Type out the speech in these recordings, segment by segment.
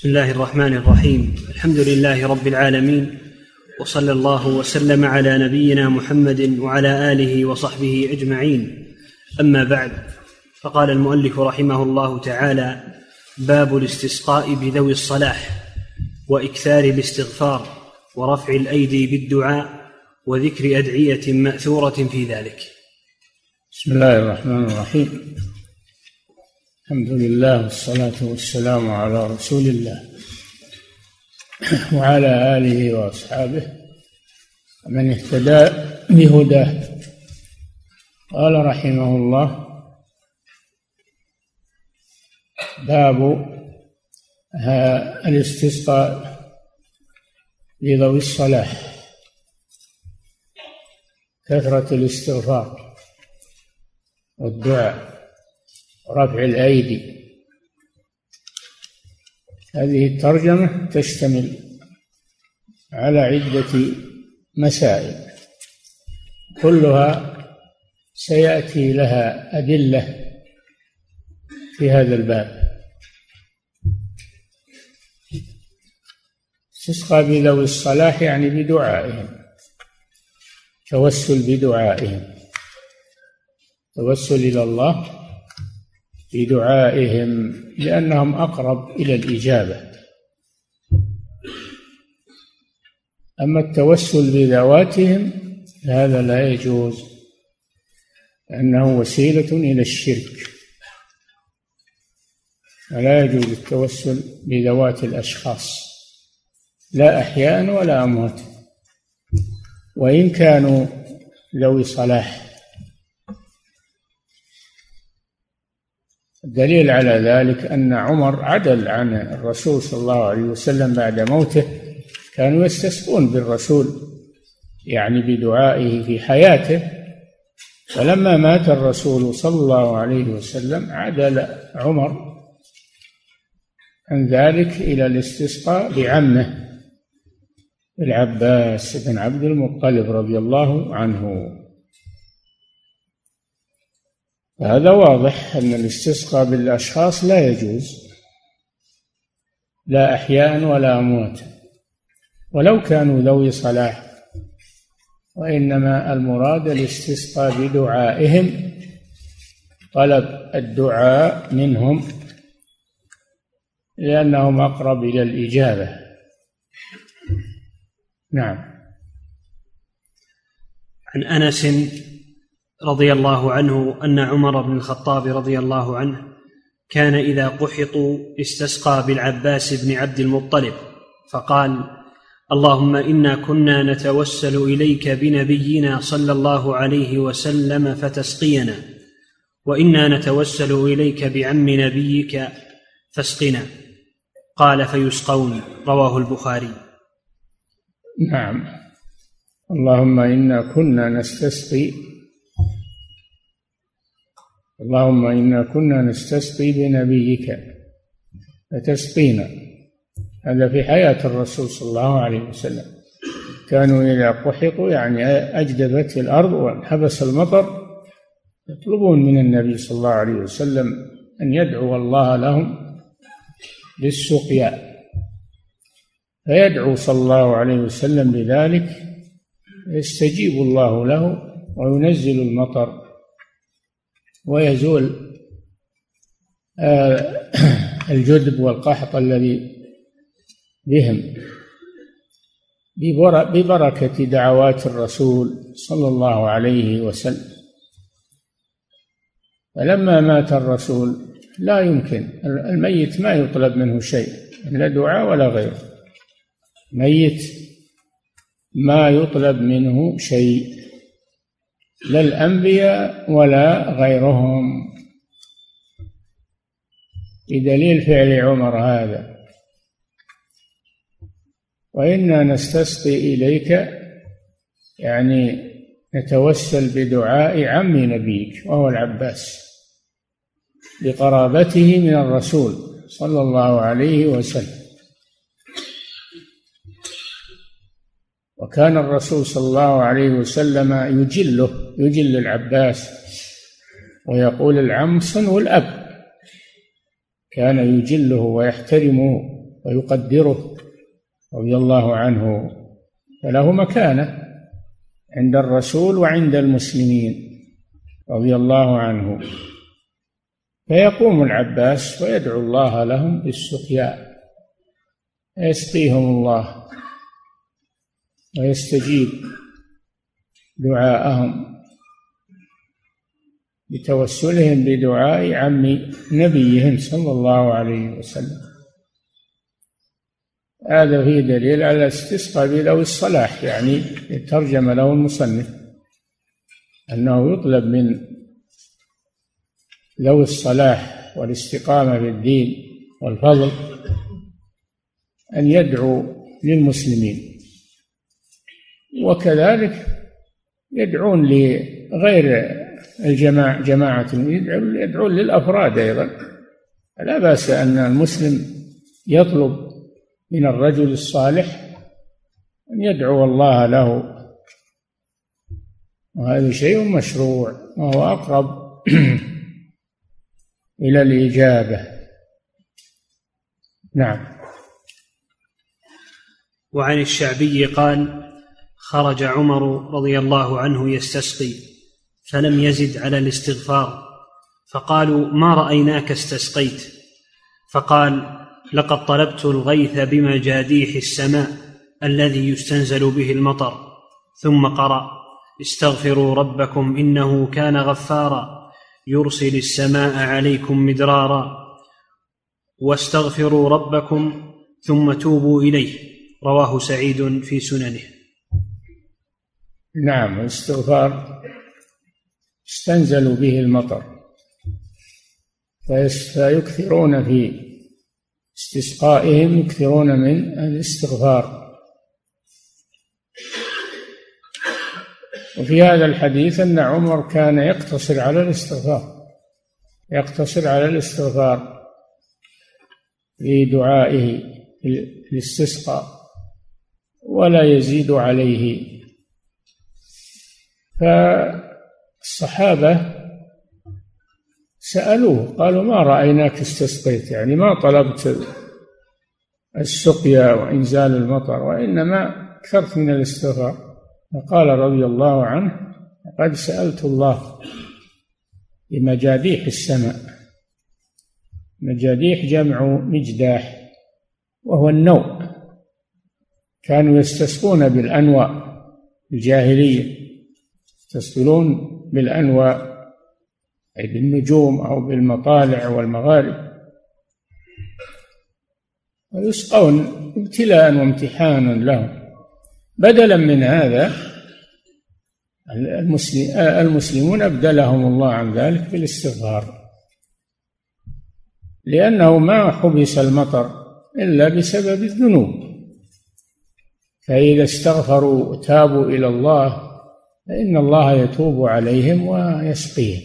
بسم الله الرحمن الرحيم. الحمد لله رب العالمين وصلى الله وسلم على نبينا محمد وعلى آله وصحبه أجمعين. أما بعد فقال المؤلف رحمه الله تعالى باب الاستسقاء بذوي الصلاح وإكثار الاستغفار ورفع الأيدي بالدعاء وذكر أدعية مأثورة في ذلك. بسم الله الرحمن الرحيم. الحمد لله والصلاة والسلام على رسول الله وعلى آله وأصحابه ومن اهتدى بهداه. قال رحمه الله باب الاستسقاء لذوي الصلاح كثرة الاستغفار والدعاء. رفع الأيدي. هذه الترجمة تشتمل على عدة مسائل. كلها سيأتي لها أدلة في هذا الباب. استسقى بذوي الصلاح يعني بدعائهم. توسل بدعائهم. توسل إلى الله بدعائهم لأنهم أقرب إلى الإجابة. أما التوسل بذواتهم هذا لا يجوز لأنه وسيلة إلى الشرك. فلا يجوز التوسل بذوات الأشخاص لا أحياء ولا أموات. وإن كانوا ذوي صلاح الدليل على ذلك أن عمر عدل عن الرسول صلى الله عليه وسلم بعد موته كانوا يستسقون بالرسول يعني بدعائه في حياته. فلما مات الرسول صلى الله عليه وسلم عدل عمر عن ذلك إلى الاستسقاء بعمه العباس بن عبد المطلب رضي الله عنه. هذا واضح أن الاستسقاء بالأشخاص لا يجوز لا أحياء ولا أموات. ولو كانوا ذوي صلاح وإنما المراد الاستسقاء بدعائهم طلب الدعاء منهم لأنهم أقرب إلى الإجابة. نعم. عن أنس رضي الله عنه أن عمر بن الخطاب رضي الله عنه كان إذا قحطوا استسقى بالعباس بن عبد المطلب فقال اللهم إنا كنا نتوسل إليك بنبينا صلى الله عليه وسلم فتسقينا وإنا نتوسل إليك بعم نبيك فاسقنا. قال فيسقون. رواه البخاري. نعم. اللهم إنا كنا نستسقي اللهم إنا كنا نستسقي بنبيك فتسقينا. هذا في حياة الرسول صلى الله عليه وسلم. كانوا إذا قحطوا يعني أجدبت الأرض وانحبس المطر يطلبون من النبي صلى الله عليه وسلم أن يدعو الله لهم بالسقيا فيدعو صلى الله عليه وسلم بذلك يستجيب الله له وينزل المطر. ويزول آه، الجدب والقحط الذي بهم. ببركة دعوات الرسول صلى الله عليه وسلم. فلما مات الرسول لا يمكن الميت ما يطلب منه شيء لا دعاء ولا غيره. ميت ما يطلب منه شيء. لا الأنبياء ولا غيرهم. بدليل فعل عمر هذا. وإنا نستسقي إليك يعني نتوسل بدعاء عم نبيك وهو العباس لقرابته من الرسول صلى الله عليه وسلم. وكان الرسول صلى الله عليه وسلم يجله يجل العباس ويقول العم صنو الأب كان يجله ويحترمه ويقدره رضي الله عنه فله مكانة عند الرسول وعند المسلمين رضي الله عنه. فيقوم العباس ويدعو الله لهم بالسقيا يسقيهم الله. ويستجيب دعاءهم بتوسلهم بدعاء عم نبيهم صلى الله عليه وسلم. هذا فيه دليل على الاستسقاء بذوي الصلاح يعني ترجم له المصنف أنه يطلب من ذوي الصلاح والاستقامة بالدين والفضل أن يدعو للمسلمين. وكذلك يدعون لغير الجماعة جماعة يدعون للأفراد أيضا. لا بأس أن المسلم يطلب من الرجل الصالح أن يدعو الله له. وهذا شيء مشروع وهو أقرب إلى الإجابة. نعم. وعن الشعبي قال خرج عمر رضي الله عنه يستسقي فلم يزد على الاستغفار. فقالوا ما رأيناك استسقيت؟ فقال لقد طلبت الغيث بمجاديح السماء الذي يستنزل به المطر ثم قرأ استغفروا ربكم إنه كان غفارا يرسل السماء عليكم مدرارا واستغفروا ربكم ثم توبوا إليه. رواه سعيد في سننه. نعم الاستغفار استنزلوا به المطر. فيكثرون في استسقائهم يكثرون من الاستغفار. وفي هذا الحديث أن عمر كان يقتصر على الاستغفار يقتصر على الاستغفار في دعائه الاستسقاء ولا يزيد عليه فالصحابة سألوه قالوا ما رأيناك استسقيت؟ يعني ما طلبت السقيا وإنزال المطر وإنما أكثرت من الاستغفار. فقال رضي الله عنه قد سألت الله بمجاديح السماء مجاديح جمع مجداح وهو النوء. كانوا يستسقون بالأنواء الجاهلية يستسقون بالأنواء أي بالنجوم أو بالمطالع والمغارب. ويسقون ابتلاء وامتحانا لهم. بدلا من هذا المسلم المسلمون أبدلهم الله عن ذلك بالاستغفار. لأنه ما حبس المطر إلا بسبب الذنوب. فإذا استغفروا وتابوا إلى الله فإن الله يتوب عليهم ويسقيهم.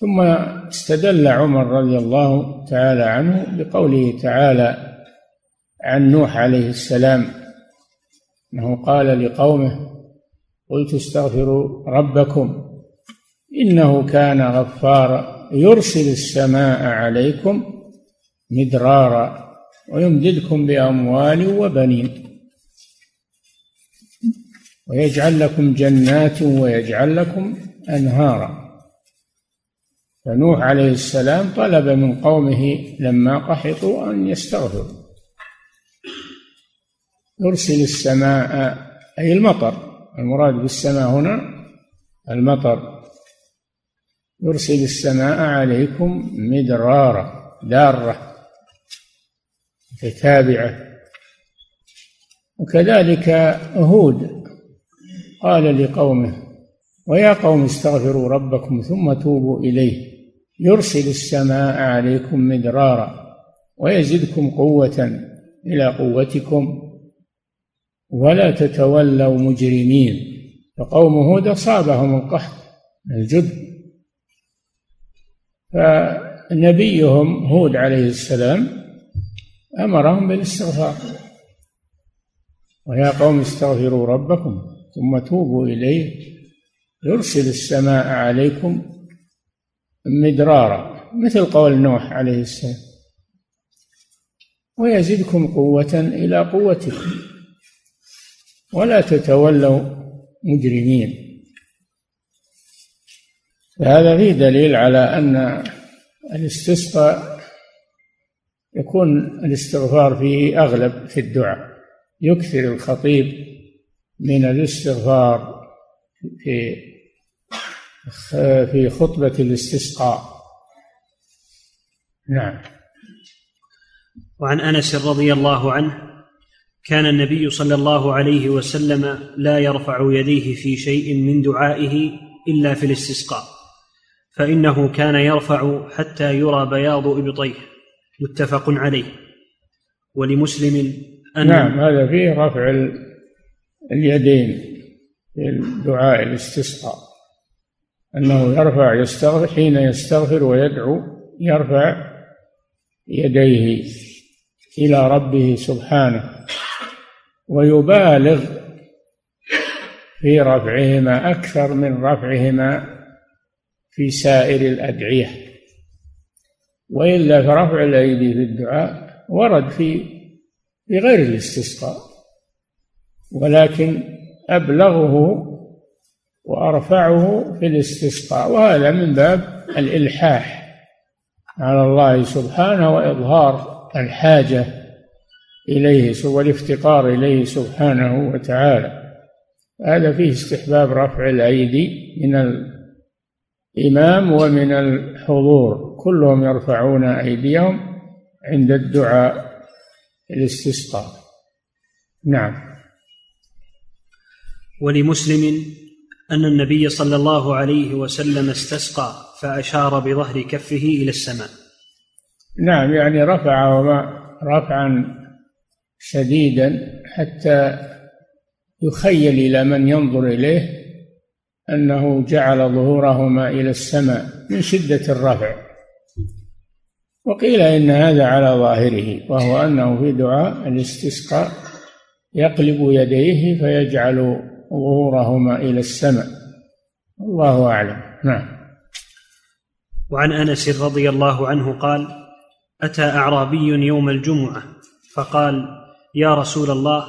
ثم استدل عمر رضي الله تعالى عنه بقوله تعالى عن نوح عليه السلام أنه قال لقومه قلت استغفروا ربكم إنه كان غفارا يرسل السماء عليكم مدرارا ويمددكم بأموال وبنين. ويجعل لكم جنات ويجعل لكم أنهارا. فنوح عليه السلام طلب من قومه لما قحطوا أن يستغفروا. يرسل السماء أي المطر المراد بالسماء هنا المطر. يرسل السماء عليكم مدرارا دارة تتابعة وكذلك هود قال لقومه ويا قوم استغفروا ربكم ثم توبوا إليه يرسل السماء عليكم مدرارا ويزدكم قوة إلى قوتكم ولا تتولوا مجرمين. فقوم هود أصابهم القحط الجد. فنبيهم هود عليه السلام أمرهم بالاستغفار ويا قوم استغفروا ربكم ثم توبوا إليه يرسل السماء عليكم مدرارا مثل قول نوح عليه السلام. ويزدكم قوة إلى قوتكم. ولا تتولوا مجرمين. فهذا فيه دليل على أن الاستسقاء يكون الاستغفار فيه أغلب في الدعاء. يكثر الخطيب من الاستغفار في في خطبة الاستسقاء. نعم. وعن أنس رضي الله عنه كان النبي صلى الله عليه وسلم لا يرفع يديه في شيء من دعائه إلا في الاستسقاء فإنه كان يرفع حتى يرى بياض إبطيه متفق عليه. ولمسلم أن نعم هذا فيه رفع اليدين في الدعاء الاستسقاء أنه يرفع يستغفر حين يستغفر ويدعو يرفع يديه إلى ربه سبحانه ويبالغ في رفعهما أكثر من رفعهما في سائر الأدعية. وإلا فرفع الأيدي في الدعاء ورد في في غير الاستسقاء. ولكن أبلغه وأرفعه في الاستسقاء وهذا من باب الإلحاح. على الله سبحانه وإظهار الحاجة إليه والافتقار إليه سبحانه وتعالى. هذا فيه استحباب رفع الأيدي من الإمام ومن الحضور. كلهم يرفعون أيديهم عند الدعاء الاستسقاء. نعم. ولمسلم أن النبي صلى الله عليه وسلم استسقى فأشار بظهر كفه إلى السماء. نعم يعني رفعهما رفعا شديدا حتى يخيل إلى من ينظر إليه أنه جعل ظهورهما إلى السماء من شدة الرفع. وقيل إن هذا على ظاهره وهو أنه في دعاء الاستسقاء يقلب يديه فيجعل ظهورهما إلى السماء. الله أعلم. نعم. وعن أنس رضي الله عنه قال أتى أعرابي يوم الجمعة فقال يا رسول الله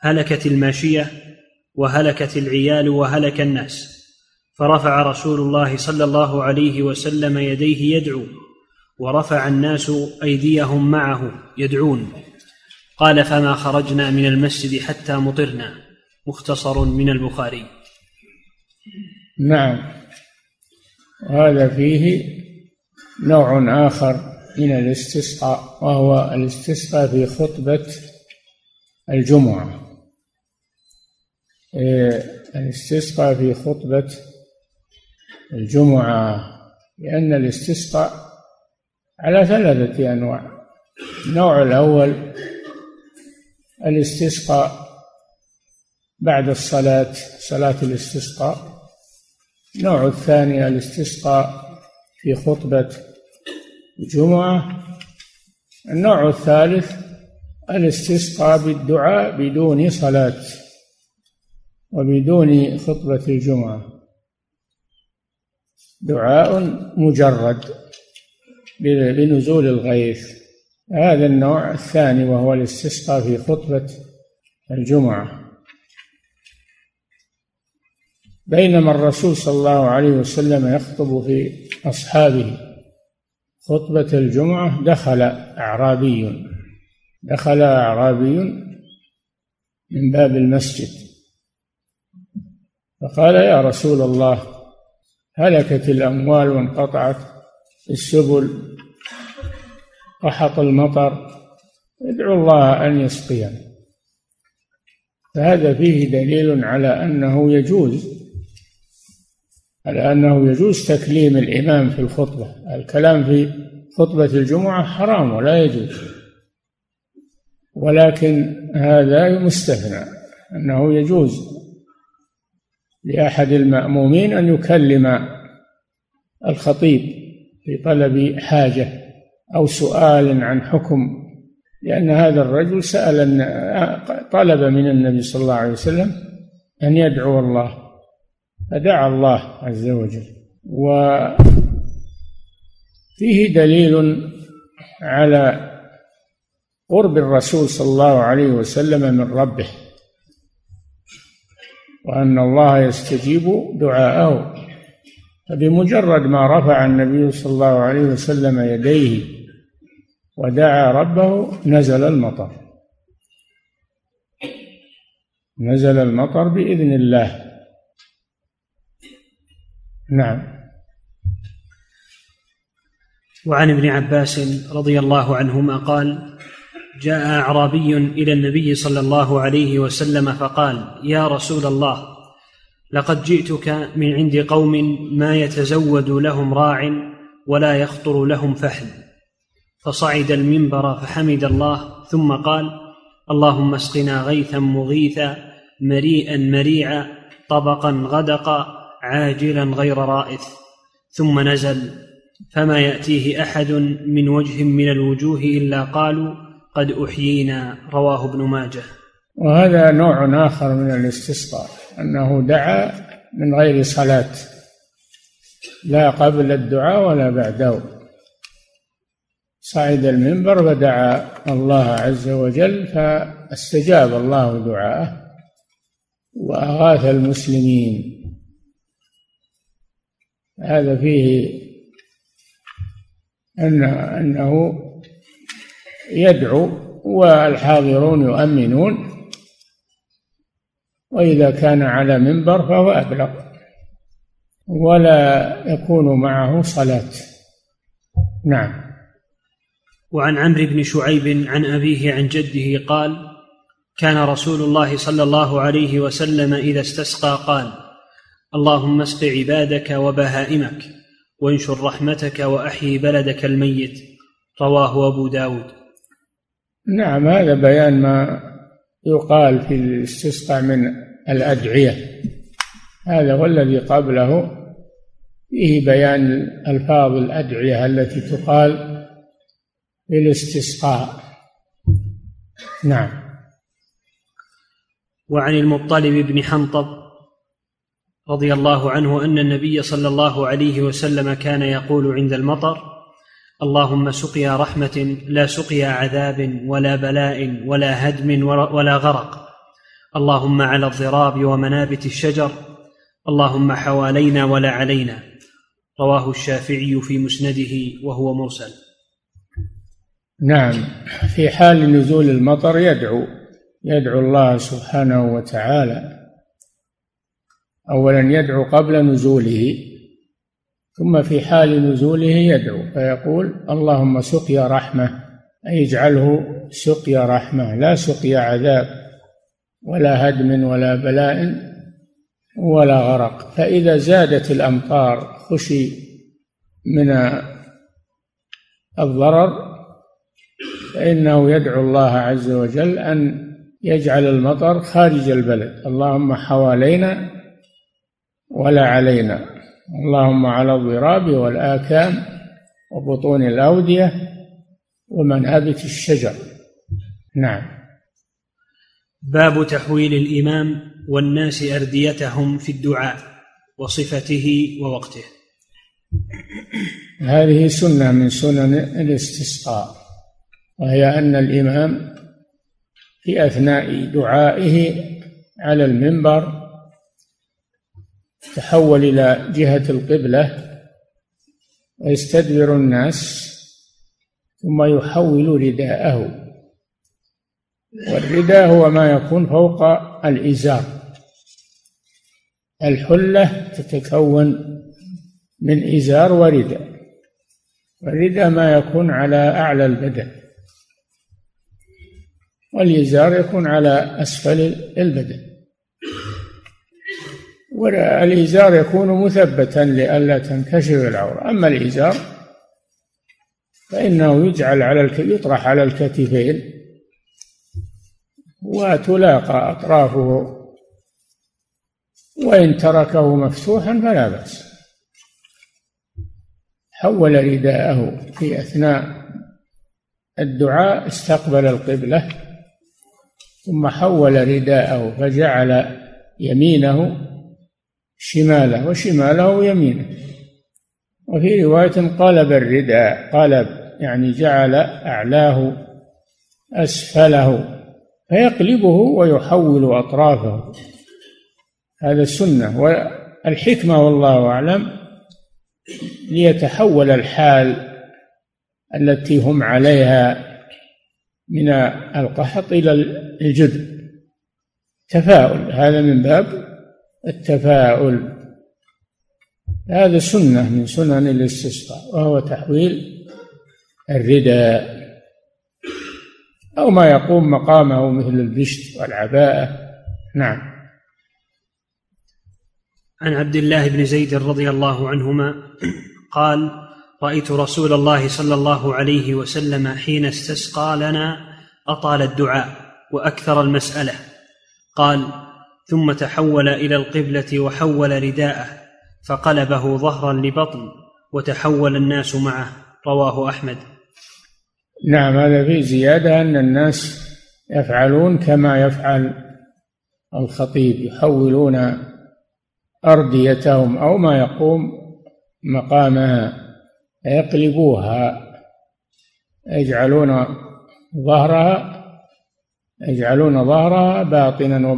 هلكت الماشية وهلكت العيال وهلك الناس. فرفع رسول الله صلى الله عليه وسلم يديه يدعو ورفع الناس أيديهم معه يدعون. قال فما خرجنا من المسجد حتى مطرنا. مختصر من البخاري. نعم. هذا فيه نوع آخر من الاستسقاء وهو الاستسقاء في خطبة الجمعة. إيه، الاستسقاء في خطبة الجمعة لأن الاستسقاء على ثلاثة أنواع. النوع الأول الاستسقاء بعد الصلاة صلاة الاستسقاء. النوع الثاني الاستسقاء في خطبة الجمعة. النوع الثالث الاستسقاء بالدعاء بدون صلاة وبدون خطبة الجمعة. دعاء مجرد بنزول الغيث. هذا النوع الثاني وهو الاستسقاء في خطبة الجمعة. بينما الرسول صلى الله عليه وسلم يخطب في أصحابه. خطبة الجمعة دخل أعرابي. دخل أعرابي من باب المسجد. فقال يا رسول الله هلكت الأموال وانقطعت السبل قحط المطر ادعو الله أن يسقينا فهذا فيه دليل على أنه يجوز على أنه يجوز تكليم الإمام في الخطبة. الكلام في خطبة الجمعة حرام ولا يجوز. ولكن هذا مستثنى أنه يجوز لأحد المأمومين أن يكلم الخطيب في طلب حاجة أو سؤال عن حكم لأن هذا الرجل سأل طلب من النبي صلى الله عليه وسلم أن يدعو الله. فدعا الله عز وجل. وفيه دليل على قرب الرسول صلى الله عليه وسلم من ربه وأن الله يستجيب دعاءه. فبمجرد ما رفع النبي صلى الله عليه وسلم يديه ودعا ربه نزل المطر. نزل المطر بإذن الله. نعم. وعن ابن عباس رضي الله عنهما قال جاء أعرابي إلى النبي صلى الله عليه وسلم فقال يا رسول الله لقد جئتك من عند قوم ما يتزود لهم راع ولا يخطر لهم فحل. فصعد المنبر فحمد الله ثم قال اللهم اسقنا غيثا مغيثا مريئا مريعا طبقا غدقا عاجلا غير رائث ثم نزل فما يأتيه أحد من وجه من الوجوه إلا قالوا قد أحيينا رواه ابن ماجه. وهذا نوع آخر من الاستسقاء أنه دعا من غير صلاة لا قبل الدعاء ولا بعده. صعد المنبر ودعا الله عز وجل فاستجاب الله دعاءه وأغاث المسلمين. هذا فيه أن أنه يدعو والحاضرون يؤمنون وإذا كان على منبر فهو أبلغ ولا يكون معه صلاة. نعم. وعن عمرو بن شعيب عن أبيه عن جده قال كان رسول الله صلى الله عليه وسلم إذا استسقى قال اللهم اسق عبادك وبهائمك وانشر رحمتك وأحيي بلدك الميت. رواه أبو داود. نعم هذا بيان ما يقال في الاستسقاء من الأدعية. هذا والذي قبله فيه بيان ألفاظ الأدعية التي تقال في الاستسقاء. نعم. وعن المطلب بن حنطب رضي الله عنه أن النبي صلى الله عليه وسلم كان يقول عند المطر اللهم سقيا رحمة لا سقيا عذاب ولا بلاء ولا هدم ولا غرق. اللهم على الضراب ومنابت الشجر اللهم حوالينا ولا علينا. رواه الشافعي في مسنده وهو مرسل. نعم في حال نزول المطر يدعو يدعو الله سبحانه وتعالى أولا يدعو قبل نزوله ثم في حال نزوله يدعو فيقول اللهم سقيا رحمة أي اجعله سقيا رحمة لا سقيا عذاب ولا هدم ولا بلاء ولا غرق. فإذا زادت الأمطار خشي من الضرر فإنه يدعو الله عز وجل أن يجعل المطر خارج البلد. اللهم حوالينا ولا علينا. اللهم على الضراب والآكام وبطون الأودية ومنابت الشجر. نعم. باب تحويل الإمام والناس أرديتهم في الدعاء وصفته ووقته. هذه سنة من سنن الاستسقاء وهي أن الإمام في أثناء دعائه على المنبر تحول إلى جهة القبلة ويستدبر الناس ثم يحول رداءه. والرداء هو ما يكون فوق الإزار. الحلة تتكون من إزار ورداء. والرداء ما يكون على أعلى البدن. والإزار يكون على أسفل البدن. والإزار يكون مثبتا لئلا تنكشف العورة. أما الإزار فإنه يجعل على يطرح على الكتفين وتلاقى أطرافه. وإن تركه مفتوحا فلا بأس. حول رداءه في أثناء الدعاء استقبل القبلة ثم حول رداءه فجعل يمينه شماله وشماله يمينه وفي رواية قلب الرداء قلب يعني جعل أعلاه أسفله فيقلبه ويحول أطرافه. هذا السنة. والحكمة والله أعلم ليتحول الحال التي هم عليها من القحط إلى الجدب تفاؤل. هذا من باب التفاؤل. هذا سنة من سنن الاستسقاء وهو تحويل الرداء أو ما يقوم مقامه مثل البشت والعباءة. نعم. عن عبد الله بن زيد رضي الله عنهما قال رأيت رسول الله صلى الله عليه وسلم حين استسقى لنا أطال الدعاء وأكثر المسألة. قال ثم تحول إلى القبلة وحول رداءه فقلبه ظهرا لبطن وتحول الناس معه. رواه أحمد. نعم هذا فيه زيادة أن الناس يفعلون كما يفعل الخطيب يحولون أرديتهم أو ما يقوم مقامها يقلبوها يجعلون ظهرها يجعلون ظهرها باطنا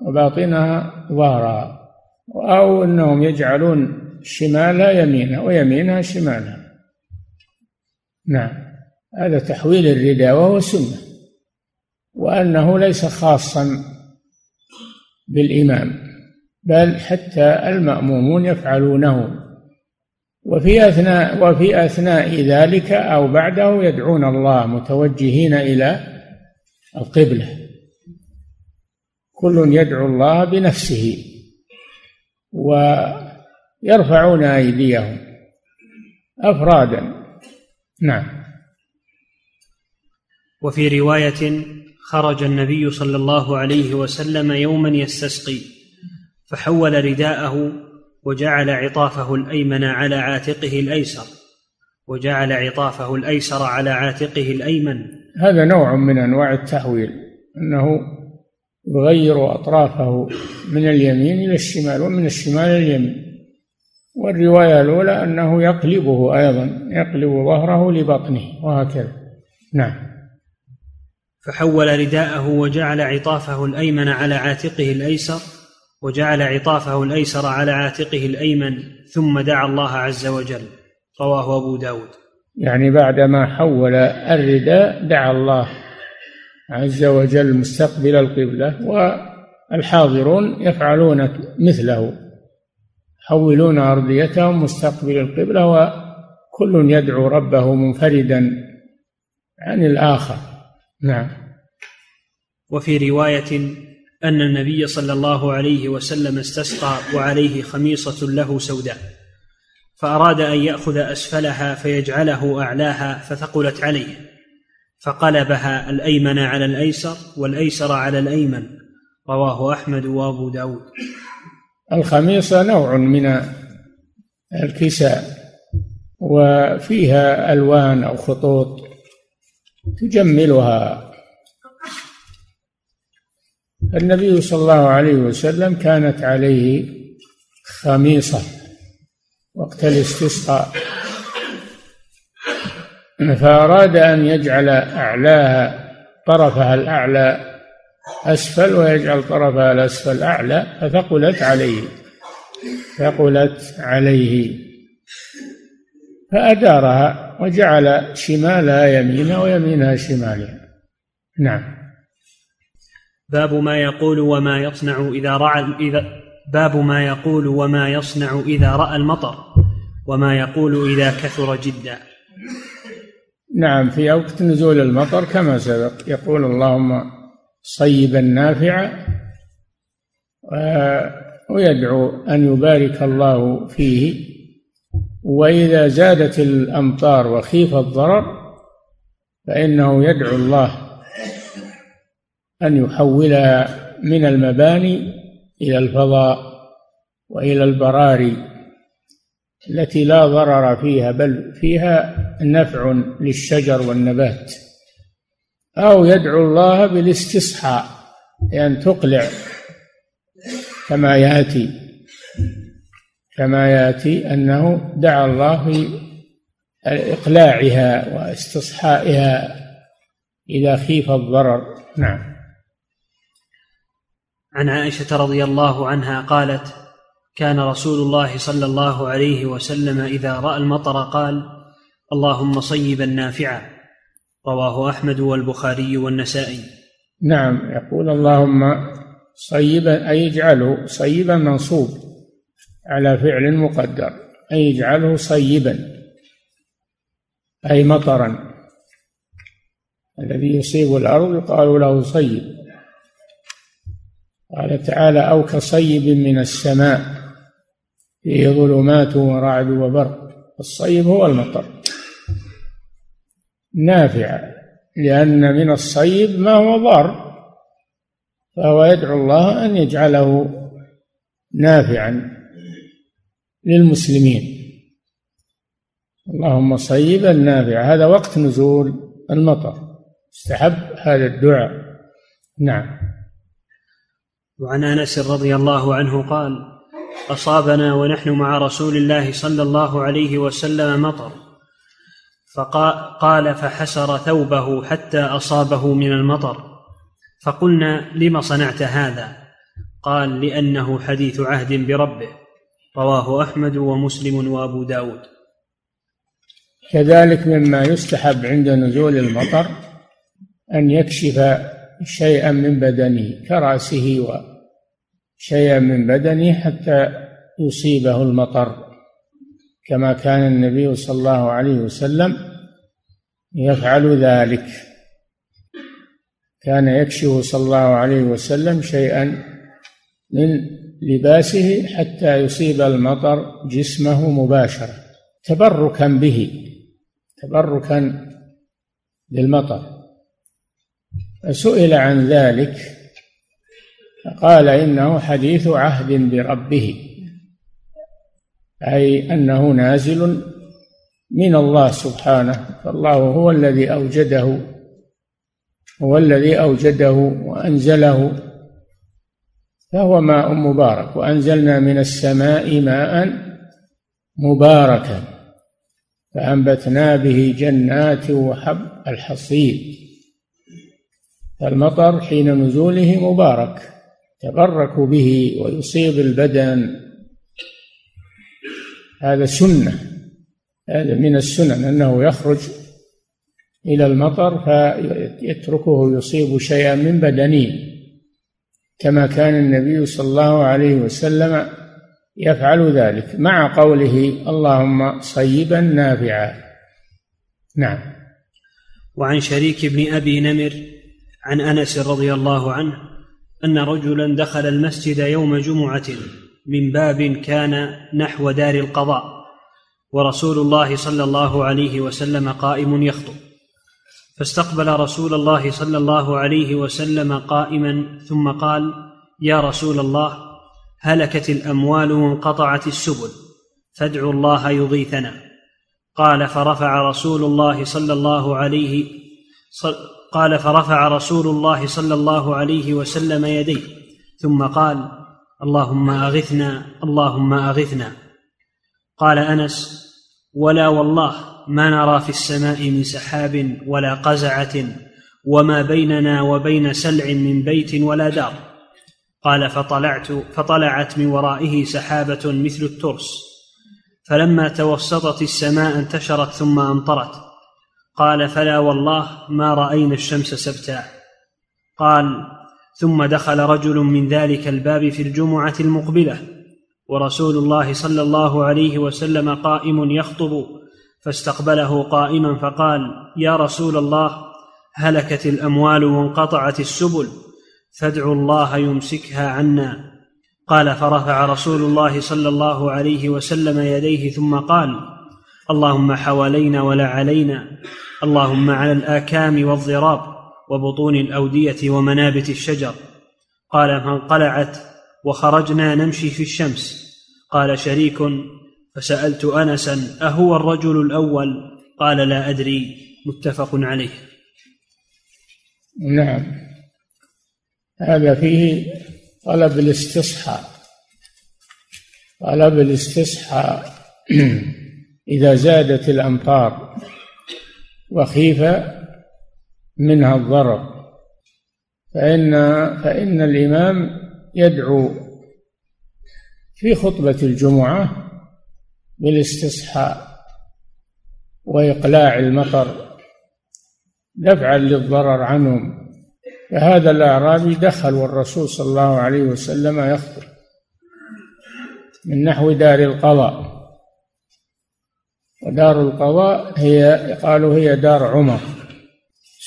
وباطنها ظهرها أو أنهم يجعلون شمالها يمينها ويمينها شمالها نعم. هذا تحويل الرداء وهو سنة. وأنه ليس خاصا بالإمام بل حتى المأمومون يفعلونه. وفي أثناء وفي أثناء ذلك أو بعده يدعون الله متوجهين إلى القبلة. كل يدعو الله بنفسه ويرفعون أيديهم أفرادا. نعم. وفي رواية خرج النبي صلى الله عليه وسلم يوما يستسقي فحول رداءه وجعل عطافه الأيمن على عاتقه الأيسر وجعل عطافه الأيسر على عاتقه الأيمن هذا نوع من أنواع التحويل أنه يغير أطرافه من اليمين إلى الشمال ومن الشمال إلى اليمين. والرواية الأولى أنه يقلبه أيضا يقلب ظهره لبطنه وهكذا. نعم. فحول رداءه وجعل عطافه الأيمن على عاتقه الأيسر وجعل عطافه الأيسر على عاتقه الأيمن ثم دعا الله عز وجل. رواه أبو داود. يعني بعدما حول الرداء دعا الله عز وجل مستقبل القبلة والحاضرون يفعلون مثله يحولون أرضيتهم مستقبل القبلة وكل يدعو ربه منفردا عن الآخر. نعم. وفي رواية أن النبي صلى الله عليه وسلم استسقى وعليه خميصة له سوداء. فأراد أن يأخذ أسفلها فيجعله أعلاها فثقلت عليه فقلبها الأيمن على الأيسر والأيسر على الأيمن رواه أحمد وأبو داود. الخميصه نوع من الكساء وفيها ألوان أو خطوط تجملها. النبي صلى الله عليه وسلم كانت عليه خميصة. وقت الاستسقاء. فأراد أن يجعل أعلاها طرفها الأعلى أسفل ويجعل طرفها الأسفل أعلى فثقلت عليه. ثقلت عليه. فأدارها وجعل شمالها يمينا ويمينها شمالها نعم. باب ما يقول وما يصنع إذا رأى إذا باب ما يقول وما يصنع إذا رأى المطر وما يقول إذا كثر جدا. نعم في وقت نزول المطر كما سبق يقول اللهم صيبا نافعا ويدعو أن يبارك الله فيه. وإذا زادت الأمطار وخيف الضرر فإنه يدعو الله أن يحولها من المباني إلى الفضاء وإلى البراري التي لا ضرر فيها بل فيها نفع للشجر والنبات. أو يدعو الله بالاستصحاء لأن تقلع كما يأتي كما يأتي أنه دعا الله في إقلاعها واستصحائها إذا خيف الضرر. نعم. عن عائشة رضي الله عنها قالت كان رسول الله صلى الله عليه وسلم إذا رأى المطر قال اللهم صيبا نافعا. رواه أحمد والبخاري والنسائي. نعم يقول اللهم صيبا أي اجعله صيبا منصوب على فعل مقدر. أي اجعله صيبا أي مطرا. الذي يصيب الأرض يقال له صيب. قال تعالى أو كصيب من السماء فيه ظلمات ورعد وبرق. الصيب هو المطر. نافع لأن من الصيب ما هو ضار فهو يدعو الله أن يجعله نافعا للمسلمين. اللهم صيبا نافعا هذا وقت نزول المطر. استحب هذا الدعاء. نعم. وعن أنس رضي الله عنه قال أصابنا ونحن مع رسول الله صلى الله عليه وسلم مطر فقال فحسر ثوبه حتى أصابه من المطر. فقلنا لم صنعت هذا؟ قال لأنه حديث عهد بربه. رواه أحمد ومسلم وأبو داود. كذلك مما يستحب عند نزول المطر أن يكشف شيئا من بدنه كرأسه وشيئا من بدنه حتى يصيبه المطر. كما كان النبي صلى الله عليه وسلم يفعل ذلك. كان يكشف صلى الله عليه وسلم شيئا من لباسه حتى يصيب المطر جسمه مباشرة تبركا به تبركا بالمطر فسئل عن ذلك فقال إنه حديث عهد بربه أي أنه نازل من الله سبحانه فالله هو الذي أوجده هو الذي أوجده وأنزله فهو ماء مبارك وأنزلنا من السماء ماء مباركا فأنبتنا به جنات وحب الحصيد. المطر حين نزوله مبارك تبرك به ويصيب البدن. هذا سنة هذا من السنن أنه يخرج إلى المطر فيتركه يصيب شيئا من بدنه كما كان النبي صلى الله عليه وسلم يفعل ذلك مع قوله اللهم صيبا نافعا نعم. وعن شريك بن أبي نمر عن أنس رضي الله عنه أن رجلا دخل المسجد يوم جمعة من باب كان نحو دار القضاء ورسول الله صلى الله عليه وسلم قائم يخطب. فاستقبل رسول الله صلى الله عليه وسلم قائما ثم قال يا رسول الله هلكت الأموال وانقطعت السبل فادعوا الله يغيثنا. قال فرفع رسول الله صلى الله عليه قال فرفع رسول الله صلى الله عليه وسلم يديه ثم قال اللهم أغثنا اللهم أغثنا. قال أنس ولا والله ما نرى في السماء من سحاب ولا قزعة وما بيننا وبين سلع من بيت ولا دار. قال فطلعت فطلعت من ورائه سحابة مثل الترس. فلما توسطت السماء انتشرت ثم أمطرت. قال فلا والله ما رأينا الشمس سبتا. قال ثم دخل رجل من ذلك الباب في الجمعة المقبلة ورسول الله صلى الله عليه وسلم قائم يخطب فاستقبله قائما فقال يا رسول الله هلكت الأموال وانقطعت السبل فادعوا الله يمسكها عنا. قال فرفع رسول الله صلى الله عليه وسلم يديه ثم قال اللهم حوالينا ولا علينا اللهم على الآكام والضراب وبطون الأودية ومنابت الشجر. قال فانقلعت وخرجنا نمشي في الشمس. قال شريك فسألت انسا أهو الرجل الأول؟ قال لا أدري. متفق عليه. نعم. هذا فيه طلب الاستصحاء طلب الاستصحاء إذا زادت الأمطار وخيف منها الضرر فإن فإن الإمام يدعو في خطبة الجمعة بالاستصحاء وإقلاع المطر دفعا للضرر عنهم. فهذا الأعرابي دخل والرسول صلى الله عليه وسلم يخطب من نحو دار القضاء. ودار القضاء هي قالوا هي دار عمر.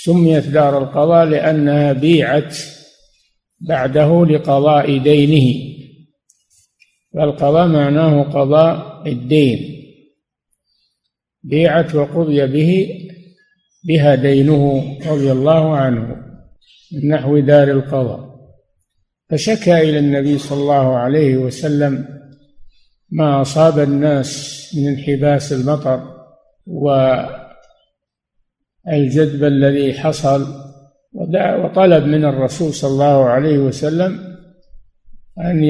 سميت دار القضاء لأنها بيعت بعده لقضاء دينه. فالقضاء معناه قضاء الدين. بيعت وقضي به بها دينه رضي الله عنه من نحو دار القضاء. فشكى إلى النبي صلى الله عليه وسلم ما أصاب الناس من انحباس المطر والجدب الذي حصل وطلب من الرسول صلى الله عليه وسلم أن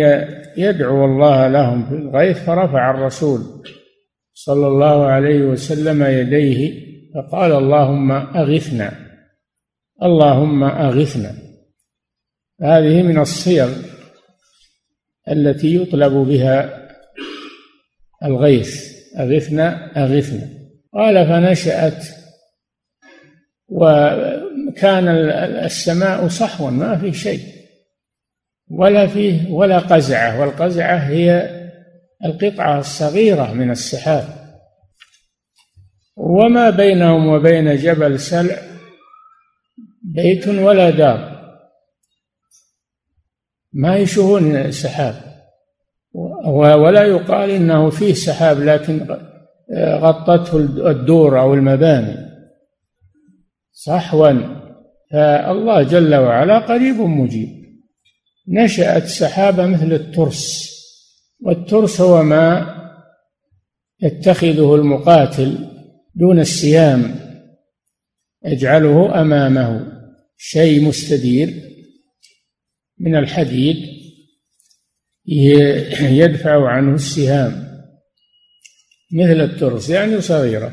يدعو الله لهم في الغيث فرفع الرسول صلى الله عليه وسلم يديه فقال اللهم أغثنا اللهم أغثنا. هذه من الصيغ التي يطلب بها الغيث. أغثنا أغثنا قال فنشأت وكان السماء صحوا ما في شيء. ولا فيه ولا قزعة. والقزعة هي القطعة الصغيرة من السحاب. وما بينهم وبين جبل سلع بيت ولا دار. ما يشوفون سحاب. ولا يقال إنه فيه سحاب لكن غطته الدور أو المباني. صحوا. فالله جل وعلا قريب مجيب. نشأت سحابة مثل الترس. والترس هو ما يتخذه المقاتل دون السيام يجعله أمامه. شيء مستدير من الحديد. يدفع عنه السهام مثل الترس يعني صغيرة.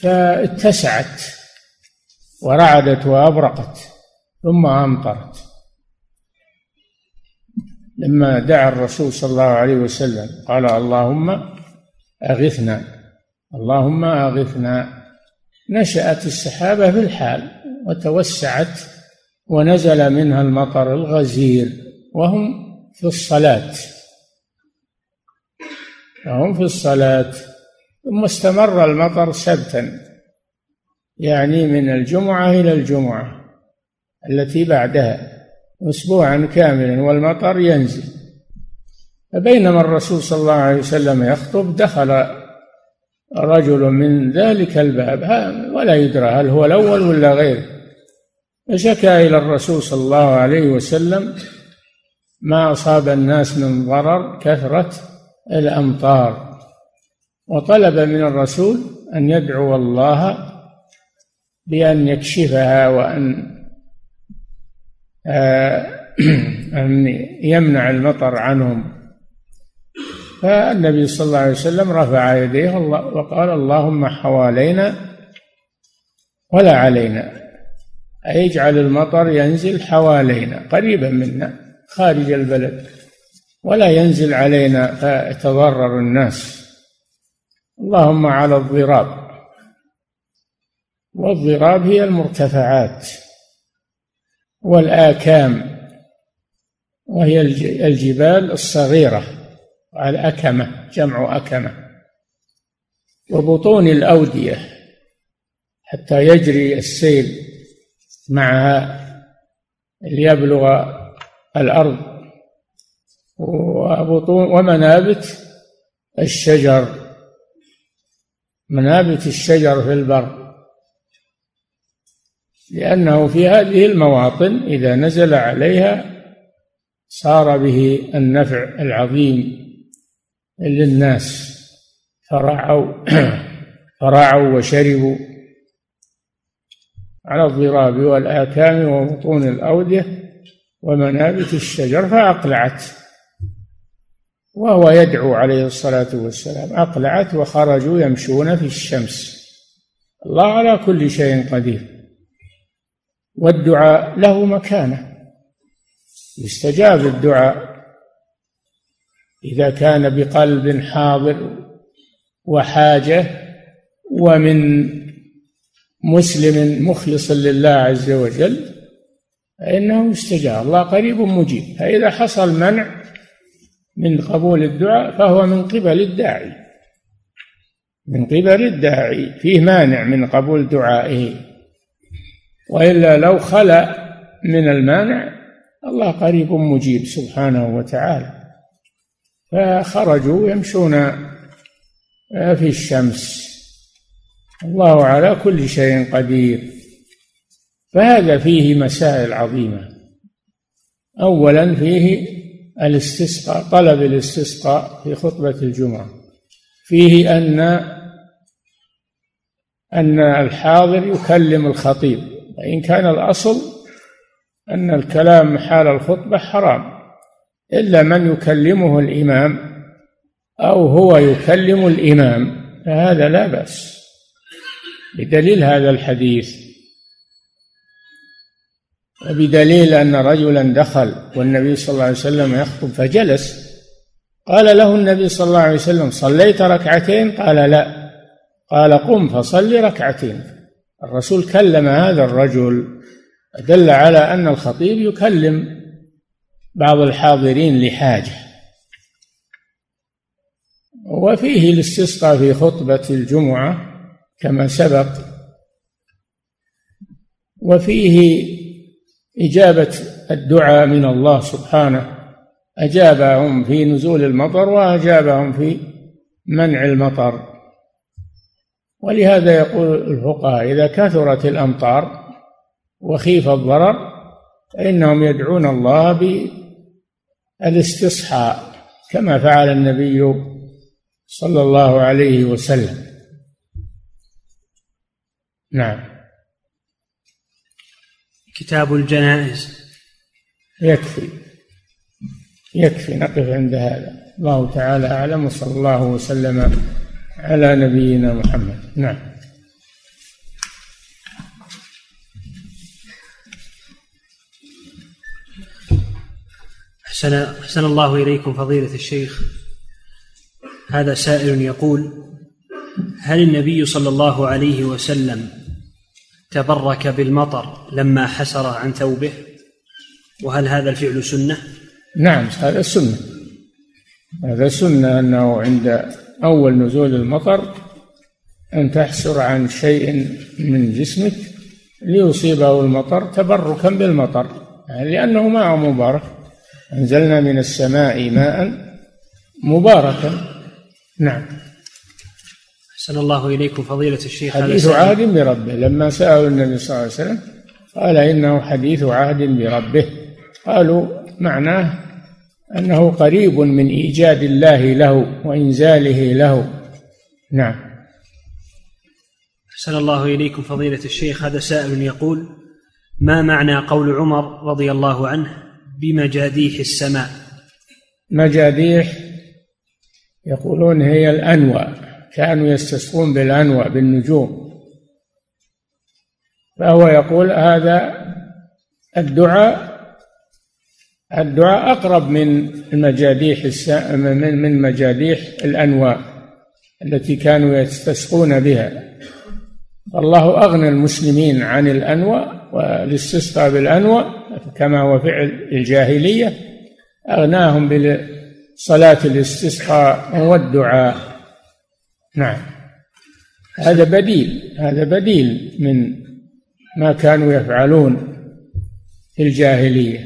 فاتسعت ورعدت وأبرقت ثم أمطرت. لما دعا الرسول صلى الله عليه وسلم قال اللهم أغثنا اللهم أغثنا. نشأت السحابة في الحال وتوسعت ونزل منها المطر الغزير. وهم في الصلاة. وهم في الصلاة. ثم استمر المطر سبتا يعني من الجمعة إلى الجمعة التي بعدها أسبوعا كاملا والمطر ينزل. فبينما الرسول صلى الله عليه وسلم يخطب دخل رجل من ذلك الباب ولا يدرى هل هو الأول ولا غيره. فشكى إلى الرسول صلى الله عليه وسلم ما أصاب الناس من ضرر كثرة الأمطار. وطلب من الرسول أن يدعو الله بأن يكشفها وأن آه، أن يمنع المطر عنهم. فالنبي صلى الله عليه وسلم رفع يديه وقال اللهم حوالينا ولا علينا. أي اجعل المطر ينزل حوالينا قريبا منا. خارج البلد ولا ينزل علينا فيتضرر الناس. اللهم على الضراب. والضراب هي المرتفعات والآكام وهي الجبال الصغيرة الأكمة جمع أكمة وبطون الأودية حتى يجري السيل معها ليبلغ الأرض. وبطون ومنابت الشجر. منابت الشجر في البر. لأنه في هذه المواطن إذا نزل عليها صار به النفع العظيم للناس. فرعوا فرعوا وشربوا على الضراب والآكام وبطون الأودية. ومنابت الشجر فأقلعت. وهو يدعو عليه الصلاة والسلام. أقلعت وخرجوا يمشون في الشمس. الله على كل شيء قدير. والدعاء له مكانة. يستجاب الدعاء. إذا كان بقلب حاضر وحاجة ومن مسلم مخلص لله عز وجل فإنه يستجاب الله قريب مجيب. فإذا حصل منع من قبول الدعاء فهو من قبل الداعي. من قبل الداعي. فيه مانع من قبول دعائه. وإلا لو خلا من المانع الله قريب مجيب سبحانه وتعالى. فخرجوا يمشون في الشمس. الله على كل شيء قدير. فهذا فيه مسائل عظيمة. اولا فيه الاستسقاء طلب الاستسقاء في خطبة الجمعة. فيه أن أن الحاضر يكلم الخطيب. وإن كان الأصل أن الكلام حال الخطبة حرام. إلا من يكلمه الإمام أو هو يكلم الإمام فهذا لا بأس. بدليل هذا الحديث وبدليل أن رجلا دخل والنبي صلى الله عليه وسلم يخطب فجلس. قال له النبي صلى الله عليه وسلم صليت ركعتين؟ قال لا. قال قم فصل ركعتين. الرسول كلم هذا الرجل دل على أن الخطيب يكلم بعض الحاضرين لحاجة. وفيه الاستسقاء في خطبة الجمعة كما سبق. وفيه إجابة الدعاء من الله سبحانه أجابهم في نزول المطر وأجابهم في منع المطر. ولهذا يقول الفقهاء إذا كثرت الأمطار وخيف الضرر فإنهم يدعون الله بالاستصحاء كما فعل النبي صلى الله عليه وسلم. نعم. كتاب الجنائز. يكفي. يكفي نقف عند هذا. الله تعالى أعلم وصلى الله وسلم على نبينا محمد. نعم. أحسن أحسن الله إليكم فضيلة الشيخ. هذا سائل يقول هل النبي صلى الله عليه وسلم تبرك بالمطر لما حسر عن ثوبه؟ وهل هذا الفعل سنة؟ نعم هذا سنة. هذا سنة أنه عند أول نزول المطر أن تحسر عن شيء من جسمك ليصيبه المطر تبركا بالمطر. يعني لأنه ماء مبارك. أنزلنا من السماء ماء مباركا. نعم. أحسن الله إليكم فضيلة الشيخ حديث عهد بربه. لما سألوا النبي صلى الله عليه وسلم قال إنه حديث عهد بربه. قالوا معناه أنه قريب من إيجاد الله له وإنزاله له. نعم. أحسن الله إليكم فضيلة الشيخ. هذا سائل يقول ما معنى قول عمر رضي الله عنه بمجاديح السماء؟ مجاديح يقولون هي الأنوى كانوا يستسقون بالأنوى بالنجوم. فهو يقول هذا الدعاء الدعاء أقرب من المجاديح من من مجاديح الأنواء التي كانوا يستسقون بها. الله أغنى المسلمين عن الأنواء والاستسقاء بالأنواء كما هو فعل الجاهلية أغناهم بصلاة الاستسقاء والدعاء. نعم. هذا بديل هذا بديل من ما كانوا يفعلون في الجاهلية.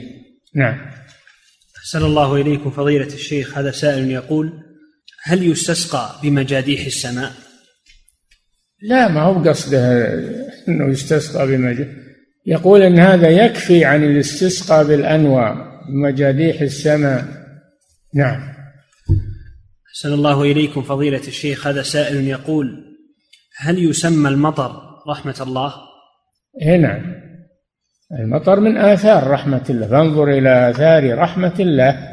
نعم. أحسن الله إليكم فضيلة الشيخ هذا سائل يقول هل يستسقى بمجاديح السماء؟ لا ما هو قصده أنه يستسقى بمجاديح يقول أن هذا يكفي عن الاستسقاء بالأنواع بمجاديح السماء. نعم. أحسن الله إليكم فضيلة الشيخ. هذا سائل يقول هل يسمى المطر رحمة الله؟ إيه نعم. المطر من آثار رحمة الله. فانظر إلى آثار رحمة الله.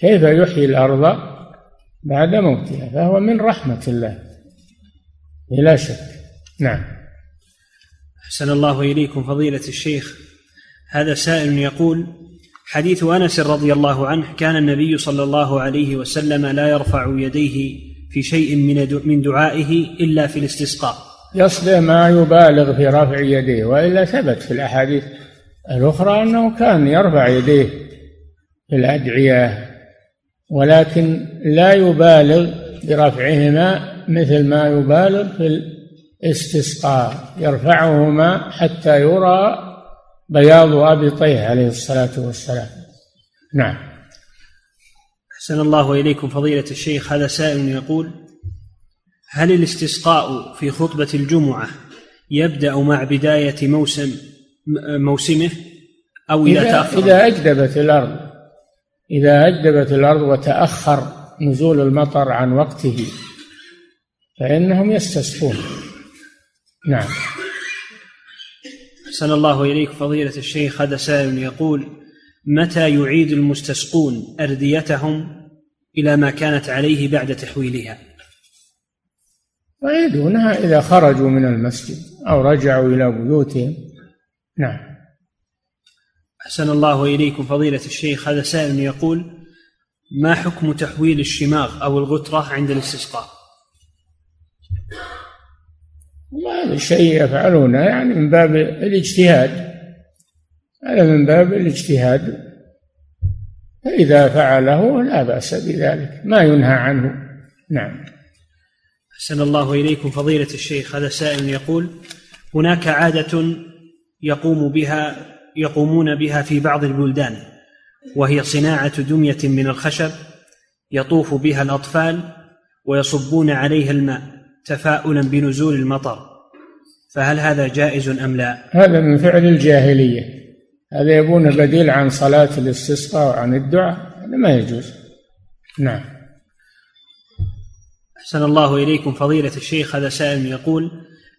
كيف يحيي الأرض بعد موتها؟ فهو من رحمة الله. بلا شك. نعم. أحسن الله إليكم فضيلة الشيخ. هذا سائل يقول حديث أنس رضي الله عنه كان النبي صلى الله عليه وسلم لا يرفع يديه في شيء من من دعائه إلا في الاستسقاء. يصله ما يبالغ في رفع يديه وإلا ثبت في الأحاديث الأخرى أنه كان يرفع يديه في الأدعية ولكن لا يبالغ برفعهما مثل ما يبالغ في الاستسقاء يرفعهما حتى يرى بياض أبطيه عليه الصلاة والسلام. نعم. أحسن الله إليكم فضيلة الشيخ. هذا سائل يقول هل الاستسقاء في خطبة الجمعة يبدأ مع بداية موسم موسمه أو إذا, إذا تأخر؟ إذا أجدبت الأرض. إذا أجدبت الأرض وتأخر نزول المطر عن وقته فإنهم يستسقون. نعم. أحسن الله إليك فضيلة الشيخ. هذا سائل يقول متى يعيد المستسقون أرديتهم إلى ما كانت عليه بعد تحويلها؟ يعيدونها إذا خرجوا من المسجد أو رجعوا إلى بيوتهم. نعم. أحسن الله إليكم فضيلة الشيخ. هذا سائل يقول ما حكم تحويل الشماغ أو الغترة عند الاستسقاء؟ هذا الشيء يفعلونه يعني من باب الاجتهاد. هذا من باب الاجتهاد. فإذا فعله لا بأس بذلك. ما ينهى عنه. نعم. أحسن الله إليكم فضيلة الشيخ. هذا سائل يقول هناك عادة يقوم بها يقومون بها في بعض البلدان وهي صناعة دمية من الخشب يطوف بها الأطفال ويصبون عليها الماء. تفاؤلا بنزول المطر فهل هذا جائز أم لا؟ هذا من فعل الجاهلية. هذا يبون بديل عن صلاة الاستسقاء وعن الدعاء هذا ما يجوز. نعم. أحسن الله إليكم. فضيلة الشيخ هذا سائل يقول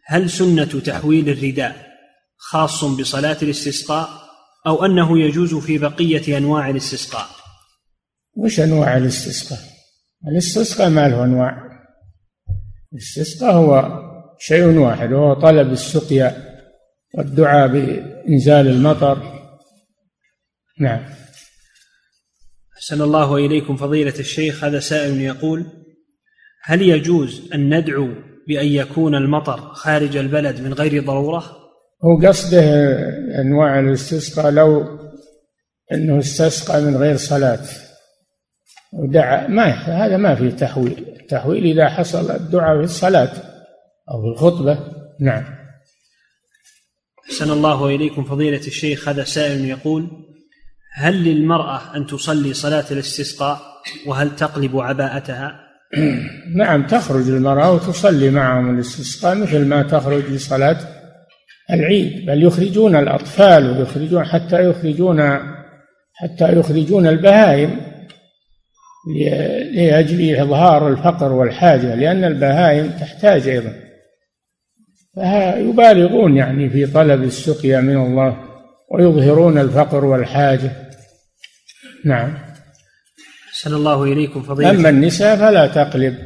هل سنة تحويل الرداء خاص بصلاة الاستسقاء أو أنه يجوز في بقية أنواع الاستسقاء؟ وش أنواع الاستسقاء؟ الاستسقاء ما له أنواع. الاستسقاء هو شيء واحد وهو طلب السقيا والدعاء بإنزال المطر. نعم. أحسن الله إليكم فضيلة الشيخ هذا سائل يقول هل يجوز أن ندعو بأن يكون المطر خارج البلد من غير ضرورة؟ هو قصده أنواع الاستسقاء لو أنه استسقى من غير صلاة ودعا ما هذا ما فيه تحويل. التحويل إذا حصل الدعاء في الصلاة أو في الخطبة. نعم. أحسن الله إليكم فضيلة الشيخ. هذا سائل يقول هل للمرأة أن تصلي صلاة الاستسقاء وهل تقلب عباءتها؟ نعم تخرج المرأة وتصلي معهم الاستسقاء مثل ما تخرج لصلاة العيد. بل يخرجون الأطفال ويخرجون حتى يخرجون حتى يخرجون البهائم لأجل إظهار الفقر والحاجة لأن البهائم تحتاج أيضا. فيبالغون يعني في طلب السقيا من الله ويظهرون الفقر والحاجة. نعم. أحسن الله إليكم فضيلة. أما النساء فلا تقلب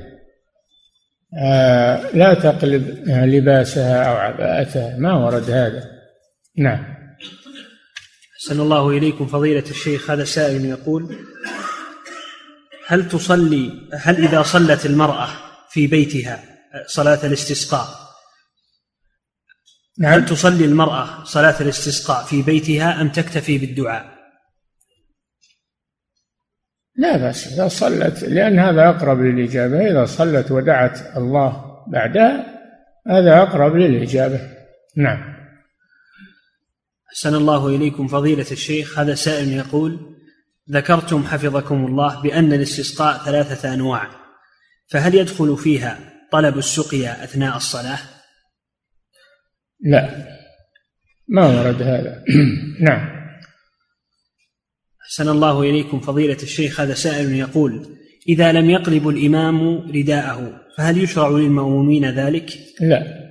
آه لا تقلب لباسها أو عباءتها. ما ورد هذا؟ نعم. أحسن الله إليكم فضيلة الشيخ. هذا سائل يقول هل تصلي هل إذا صلت المرأة في بيتها صلاة الاستسقاء؟ نعم. هل تصلي المرأة صلاة الاستسقاء في بيتها أم تكتفي بالدعاء؟ لا بأس. إذا صلت لأن هذا أقرب للإجابة. إذا صلت ودعت الله بعدها هذا أقرب للإجابة. نعم. أحسن الله إليكم فضيلة الشيخ. هذا سائل يقول ذكرتم حفظكم الله بأن الاستسقاء ثلاثة أنواع. فهل يدخل فيها طلب السقيا أثناء الصلاة؟ لا. ما ورد هذا. نعم. أحسن الله إليكم فضيلة الشيخ. هذا سائل يقول إذا لم يقلب الإمام رداءه فهل يشرع للمأمومين ذلك؟ لا.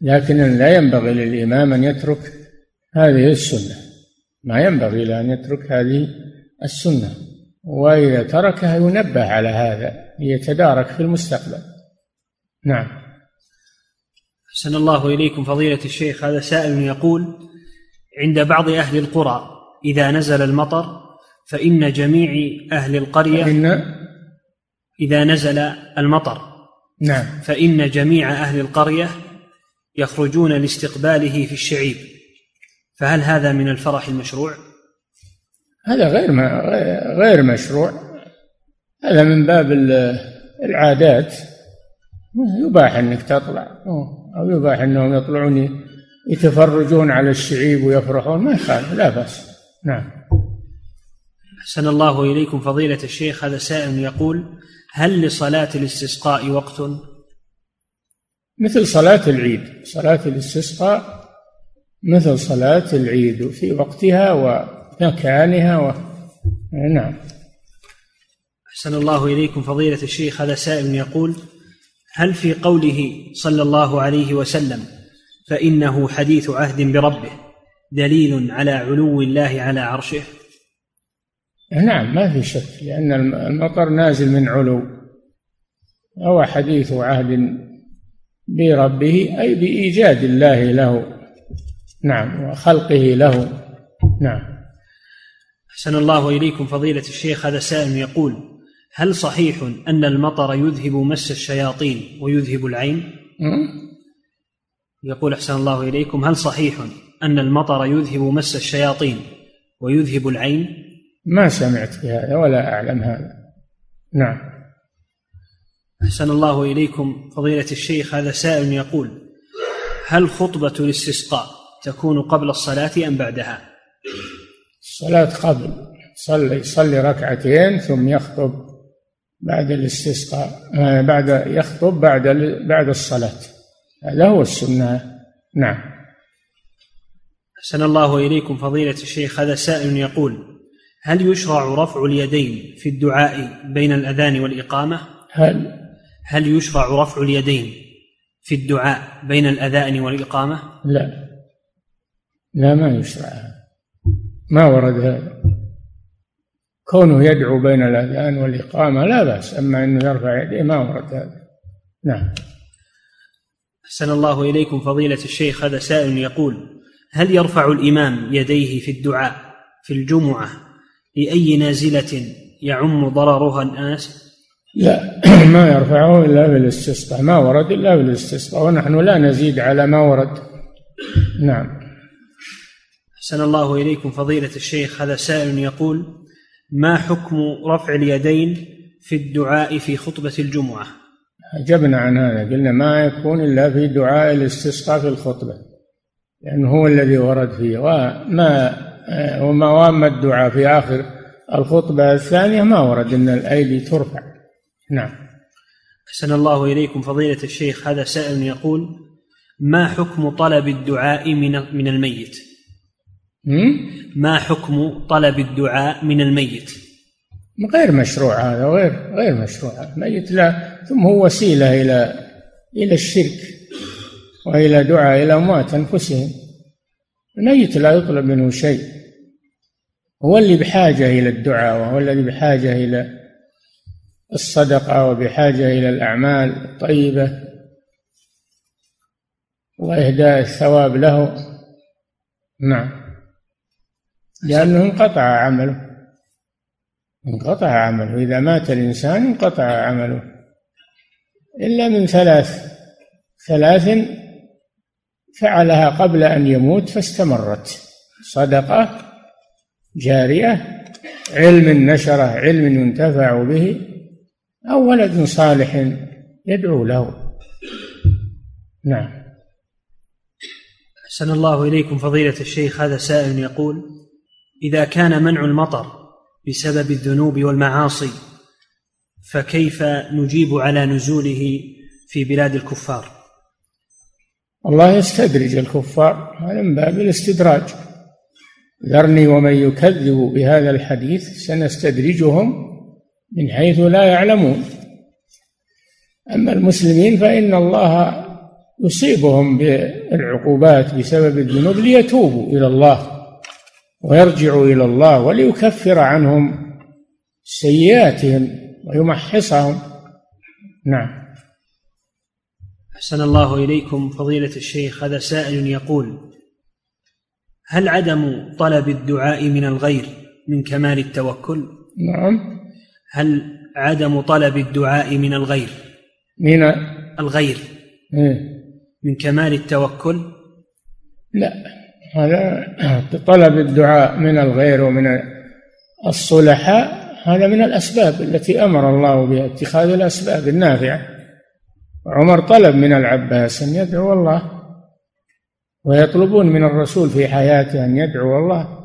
لكن لا ينبغي للإمام أن يترك هذه السنة. ما ينبغي له أن يترك هذه السنة. وإذا تركها ينبه على هذا ليتدارك في المستقبل. نعم. أحسن الله إليكم فضيلة الشيخ. هذا سائل يقول عند بعض أهل القرى إذا نزل المطر فإن جميع أهل القرية إن إذا نزل المطر. نعم. فإن جميع أهل القرية يخرجون لاستقباله في الشعيب. فهل هذا من الفرح المشروع؟ هذا غير ما غير مشروع. هذا من باب العادات. يباح أنك تطلع. أو يباح أنهم يطلعون يتفرجون على الشعيب ويفرحون. ما يخالف لا بأس. نعم. أحسن الله إليكم فضيلة الشيخ. هذا سائل يقول هل لصلاة الاستسقاء وقت؟ مثل صلاة العيد. صلاة الاستسقاء مثل صلاة العيد في وقتها ومكانها و... نعم. أحسن الله إليكم فضيلة الشيخ هذا سائل يقول هل في قوله صلى الله عليه وسلم فإنه حديث عهد بربه دليل على علو الله على عرشه؟ نعم ما في شك لأن المطر نازل من علو. هو حديث عهد بربه أي بإيجاد الله له نعم وخلقه له. نعم. أحسن الله إليكم فضيلة الشيخ هذا سائل يقول هل صحيح أن المطر يذهب مس الشياطين ويذهب العين؟ يقول أحسن الله إليكم هل صحيح أن المطر يذهب مس الشياطين ويذهب العين؟ ما سمعت بهذا ولا أعلم هذا. نعم. أحسن الله إليكم فضيلة الشيخ هذا سائل يقول هل خطبة الاستسقاء تكون قبل الصلاة أم بعدها؟ الصلاة قبل. صلي يصلي ركعتين ثم يخطب بعد الاستسقاء آه، بعد يخطب بعد بعد الصلاة. هذا هو السنة. نعم. أحسن الله إليكم فضيلة الشيخ. هذا سائل يقول هل يشرع رفع اليدين في الدعاء بين الأذان والإقامة؟ هل؟ هل يشرع رفع اليدين في الدعاء بين الأذان والإقامة؟ لا. لا ما يشرع. ما ورد هذا. كونه يدعو بين الأذان والإقامة لا بأس أما أنه يرفع يديه ما ورد هذا. نعم. أحسن الله إليكم فضيلة الشيخ هذا سائل يقول هل يرفع الإمام يديه في الدعاء في الجمعة لأي نازلة يعم ضررها الناس؟ لا ما يرفعه إلا بالاستسقاء ما ورد إلا بالاستسقاء ونحن لا نزيد على ما ورد. نعم. أحسن الله إليكم فضيلة الشيخ. هذا سائل يقول ما حكم رفع اليدين في الدعاء في خطبة الجمعة؟ أجبنا عن هذا. قلنا ما يكون إلا في دعاء الاستسقاء في الخطبة لأنه هو الذي ورد فيه. وما وموام الدعاء في آخر الخطبة الثانية ما ورد أن الأيدي ترفع. نعم. أحسن الله إليكم فضيلة الشيخ. هذا سائل يقول ما حكم طلب الدعاء من من الميت؟ ما حكم طلب الدعاء من الميت؟ غير مشروع هذا غير غير مشروع. الميت لا ثم هو وسيلة إلى إلى الشرك وإلى دعاء إلى أموات أنفسهم. الميت لا يطلب منه شيء. هو اللي بحاجة إلى الدعاء وهو الذي بحاجة إلى الصدقة وبحاجة إلى الأعمال الطيبة وإهداء الثواب له. نعم. لأنه انقطع عمله. انقطع عمله. إذا مات الإنسان انقطع عمله. إلا من ثلاث. ثلاث فعلها قبل أن يموت فاستمرت. صدقة جارية علم نشرة علم ينتفع به أو ولد صالح يدعو له. نعم. أحسن الله إليكم فضيلة الشيخ هذا سائل يقول إذا كان منع المطر بسبب الذنوب والمعاصي فكيف نجيب على نزوله في بلاد الكفار؟ الله يستدرج الكفار من باب الاستدراج. ذرني ومن يكذب بهذا الحديث سنستدرجهم من حيث لا يعلمون. أما المسلمين فإن الله يصيبهم بالعقوبات بسبب الذنوب ليتوبوا إلى الله. ويرجعوا إلى الله وليكفر عنهم سيئاتهم ويمحصهم نعم أحسن الله إليكم فضيلة الشيخ هذا سائل يقول هل عدم طلب الدعاء من الغير من كمال التوكل؟ نعم هل عدم طلب الدعاء من الغير من الغير إيه؟ من كمال التوكل؟ لا هذا طلب الدعاء من الغير ومن الصلحاء هذا من الأسباب التي أمر الله بها اتخاذ الأسباب النافعة. عمر طلب من العباس أن يدعو الله ويطلبون من الرسول في حياته أن يدعو الله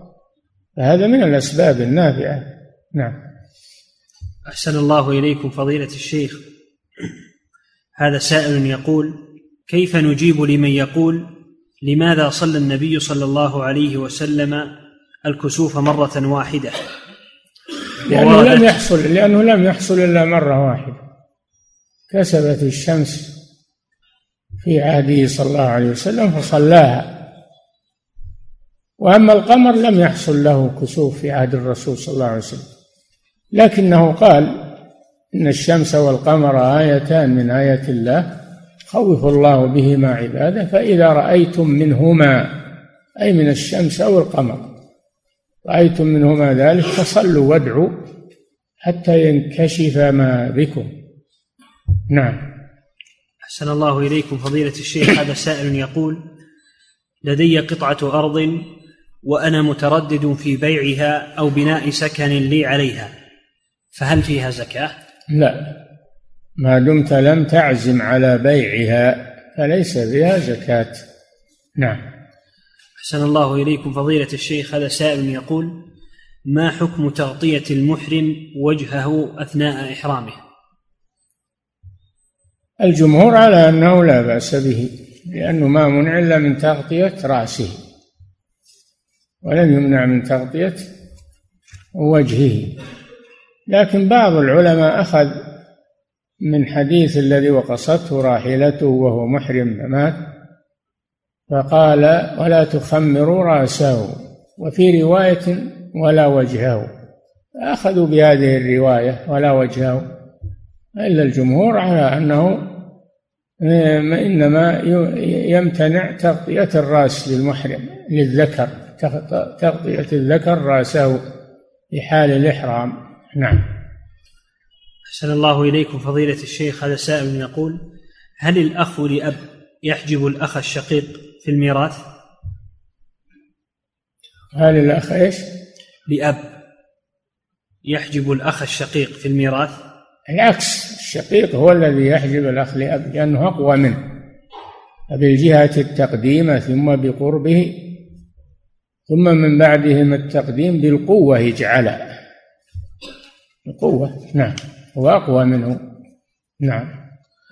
فهذا من الأسباب النافعة. نعم. أحسن الله إليكم فضيلة الشيخ. هذا سائل يقول كيف نجيب لمن يقول لماذا صلى النبي صلى الله عليه وسلم الكسوف مرة واحدة؟ لأنه لم يحصل لأنه لم يحصل إلا مرة واحدة. كسبت الشمس في عهده صلى الله عليه وسلم فصلاها. وأما القمر لم يحصل له كسوف في عهد الرسول صلى الله عليه وسلم. لكنه قال إن الشمس والقمر آيتان من آيات الله خوف الله بهما عباده فإذا رأيتم منهما أي من الشمس أو القمر رأيتم منهما ذلك فصلوا وادعوا حتى ينكشف ما بكم. نعم. أحسن الله إليكم فضيلة الشيخ. هذا سائل يقول لدي قطعة أرض وأنا متردد في بيعها أو بناء سكن لي عليها فهل فيها زكاة؟ لا. ما دمت لم تعزم على بيعها فليس فيها زكاة. نعم. أحسن الله إليكم. فضيلة الشيخ هذا سائل يقول ما حكم تغطية المحرم وجهه أثناء إحرامه؟ الجمهور على أنه لا بأس به لأنه ما منع إلا من تغطية رأسه ولم يمنع من تغطية وجهه. لكن بعض العلماء أخذ من حديث الذي وقصته راحلته وهو محرم فمات فقال ولا تخمروا رأسه وفي رواية ولا وجهه أخذوا بهذه الرواية ولا وجهه إلا الجمهور على أنه إنما يمتنع تغطية الرأس للمحرم للذكر تغطية الذكر رأسه في حال الإحرام. نعم. أحسن الله إليكم فضيلة الشيخ هذا سائل يقول هل الأخ لأب يحجب الأخ الشقيق في الميراث؟ هل الأخ إيش؟ لأب يحجب الأخ الشقيق في الميراث؟ العكس الشقيق هو الذي يحجب الأخ لأب لأنه أقوى منه فبالجهة التقديم ثم بقربه ثم من بعدهم التقديم بالقوة يجعله القوة نعم هو أقوى منه. نعم.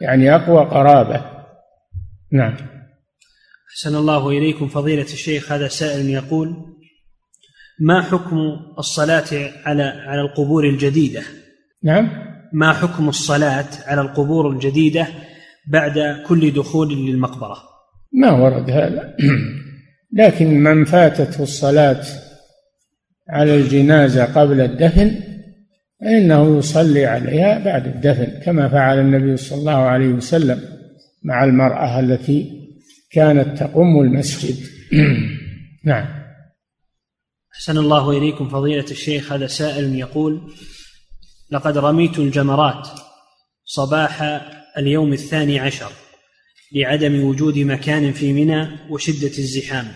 يعني أقوى قرابة. نعم. أحسن الله إليكم فضيلة الشيخ هذا سائل يقول ما حكم الصلاة على على القبور الجديدة؟ نعم. ما حكم الصلاة على القبور الجديدة بعد كل دخول للمقبرة؟ ما ورد هذا. لكن من فاتته الصلاة على الجنازة قبل الدفن فإنه يصلي عليها بعد الدفن كما فعل النبي صلى الله عليه وسلم مع المرأة التي كانت تقم المسجد. نعم. أحسن الله إليكم فضيلة الشيخ هذا سائل يقول لقد رميت الجمرات صباح اليوم الثاني عشر لعدم وجود مكان في منى وشدة الزحام.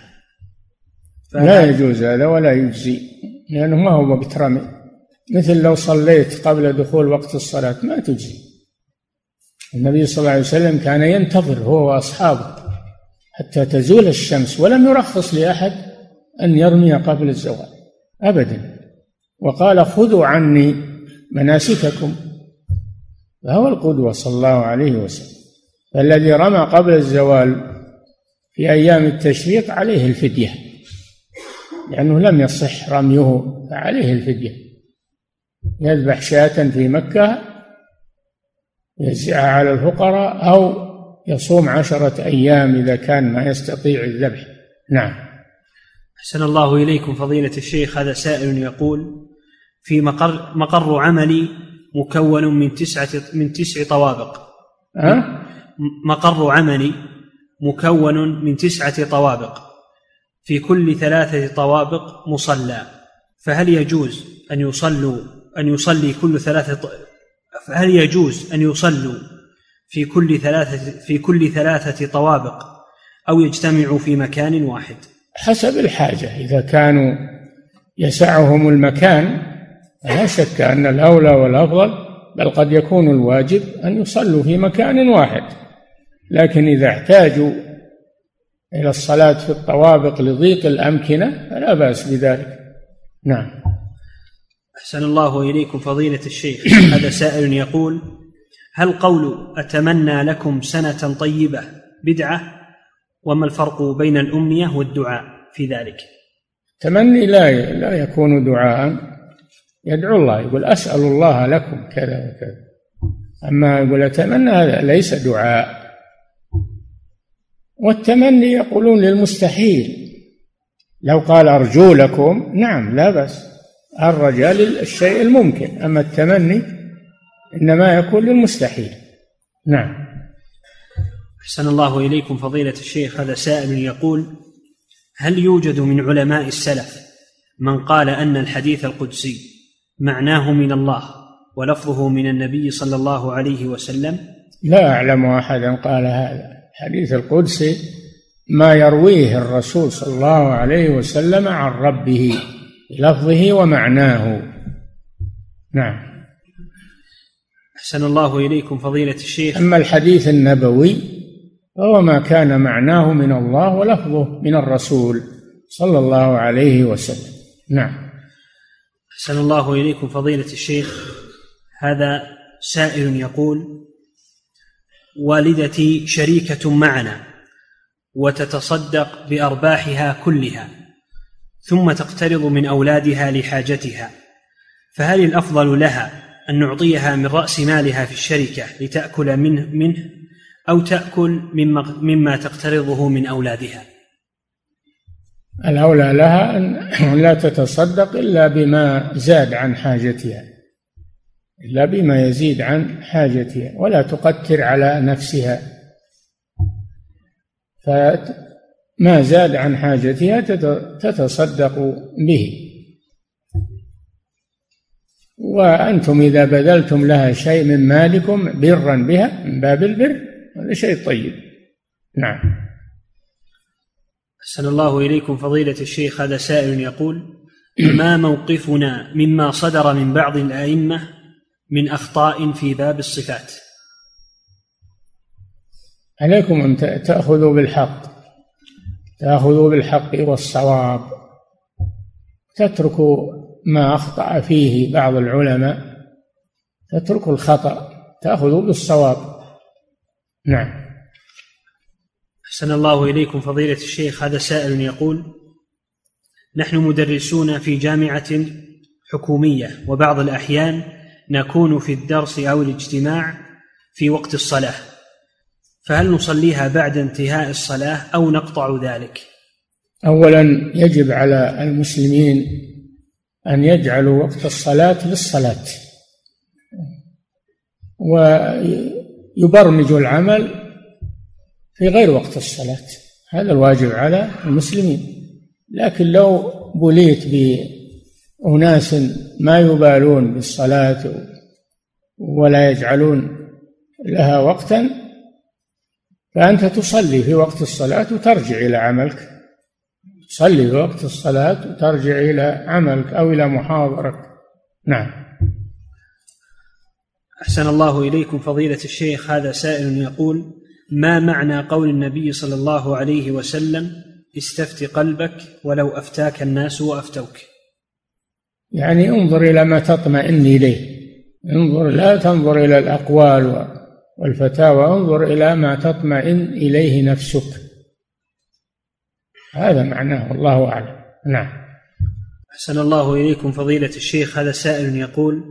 لا يجوز هذا ولا يجزي لأنه ما هو وقت رمي. مثل لو صليت قبل دخول وقت الصلاة ما تجزي. النبي صلى الله عليه وسلم كان ينتظر هو وأصحابه حتى تزول الشمس ولم يرخص لأحد أن يرمي قبل الزوال أبدا. وقال خذوا عني مناسككم. فهو القدوة صلى الله عليه وسلم. فالذي رمى قبل الزوال في أيام التشريق عليه الفدية لأنه لم يصح رميه فعليه الفدية. يذبح شاة في مكة يوزعها على الفقراء أو يصوم عشرة أيام إذا كان ما يستطيع الذبح. نعم. أحسن الله إليكم فضيلة الشيخ هذا سائل يقول في مقر مقر عملي مكون من تسعة من تسع طوابق. أه؟ مقر عملي مكون من تسعة طوابق. في كل ثلاثة طوابق مصلى فهل يجوز أن يصلوا أن يصلي كل ثلاثة فهل يجوز أن يصلوا في كل ثلاثة في كل ثلاثة طوابق أو يجتمعوا في مكان واحد؟ حسب الحاجة. إذا كانوا يسعهم المكان لا شك أن الأولى والأفضل بل قد يكون الواجب أن يصلوا في مكان واحد. لكن إذا احتاجوا إلى الصلاة في الطوابق لضيق الأمكنة فلا بأس بذلك. نعم. أحسن الله إليكم فضيلة الشيخ. هذا سائل يقول هل قول أتمنى لكم سنة طيبة بدعة؟ وما الفرق بين الأمنية والدعاء في ذلك؟ تمني لا لا يكون دعاء. يدعو الله يقول أسأل الله لكم كذا وكذا. أما يقول أتمنى هذا ليس دعاء. والتمني يقولون للمستحيل. لو قال أرجو لكم نعم لا بأس. الرجاء للشيء الممكن أما التمني إنما يكون للمستحيل. نعم. أحسن الله إليكم فضيلة الشيخ هذا سائل يقول هل يوجد من علماء السلف من قال أن الحديث القدسي معناه من الله ولفظه من النبي صلى الله عليه وسلم؟ لا أعلم أحدا قال هذا. الحديث القدسي ما يرويه الرسول صلى الله عليه وسلم عن ربه. بلفظه ومعناه. نعم. أحسن الله إليكم فضيلة الشيخ. أما الحديث النبوي فهو ما كان معناه من الله ولفظه من الرسول صلى الله عليه وسلم. نعم. أحسن الله إليكم فضيلة الشيخ. هذا سائل يقول والدتي شريكة معنا وتتصدق بأرباحها كلها. ثم تقترض من أولادها لحاجتها فهل الأفضل لها أن نعطيها من رأس مالها في الشركة لتأكل منه, منه أو تأكل مما, مما تقترضه من أولادها؟ الأولى لها أن لا تتصدق إلا بما زاد عن حاجتها إلا بما يزيد عن حاجتها ولا تقتر على نفسها. فما زاد عن حاجتها تتصدق به. وأنتم إذا بذلتم لها شيء من مالكم برا بها من باب البر هذا شيء طيب. نعم. أحسن الله إليكم فضيلة الشيخ هذا سائل يقول ما موقفنا مما صدر من بعض الأئمة من أخطاء في باب الصفات؟ عليكم أن تأخذوا بالحق. تأخذوا بالحق والصواب. تتركوا ما أخطأ فيه بعض العلماء. تتركوا الخطأ تأخذوا بالصواب. نعم. أحسن الله إليكم فضيلة الشيخ هذا سائل يقول نحن مدرسون في جامعة حكومية وبعض الأحيان نكون في الدرس أو الاجتماع في وقت الصلاة. فهل نصليها بعد انتهاء الصلاة أو نقطع ذلك؟ أولا يجب على المسلمين أن يجعلوا وقت الصلاة للصلاة. ويبرمجوا العمل في غير وقت الصلاة. هذا الواجب على المسلمين. لكن لو بليت بأناس ما يبالون بالصلاة ولا يجعلون لها وقتا فأنت تصلي في وقت الصلاة وترجع إلى عملك. تصلي في وقت الصلاة وترجع إلى عملك أو إلى محاضرك. نعم. أحسن الله إليكم فضيلة الشيخ. هذا سائل يقول ما معنى قول النبي صلى الله عليه وسلم استفت قلبك ولو أفتاك الناس وأفتوك يعني انظر إلى ما تطمئن إليه. انظر لا تنظر إلى الأقوال والفتاوى انظر إلى ما تطمئن إليه نفسك. هذا معناه والله أعلم. نعم. أحسن الله إليكم فضيلة الشيخ. هذا سائل يقول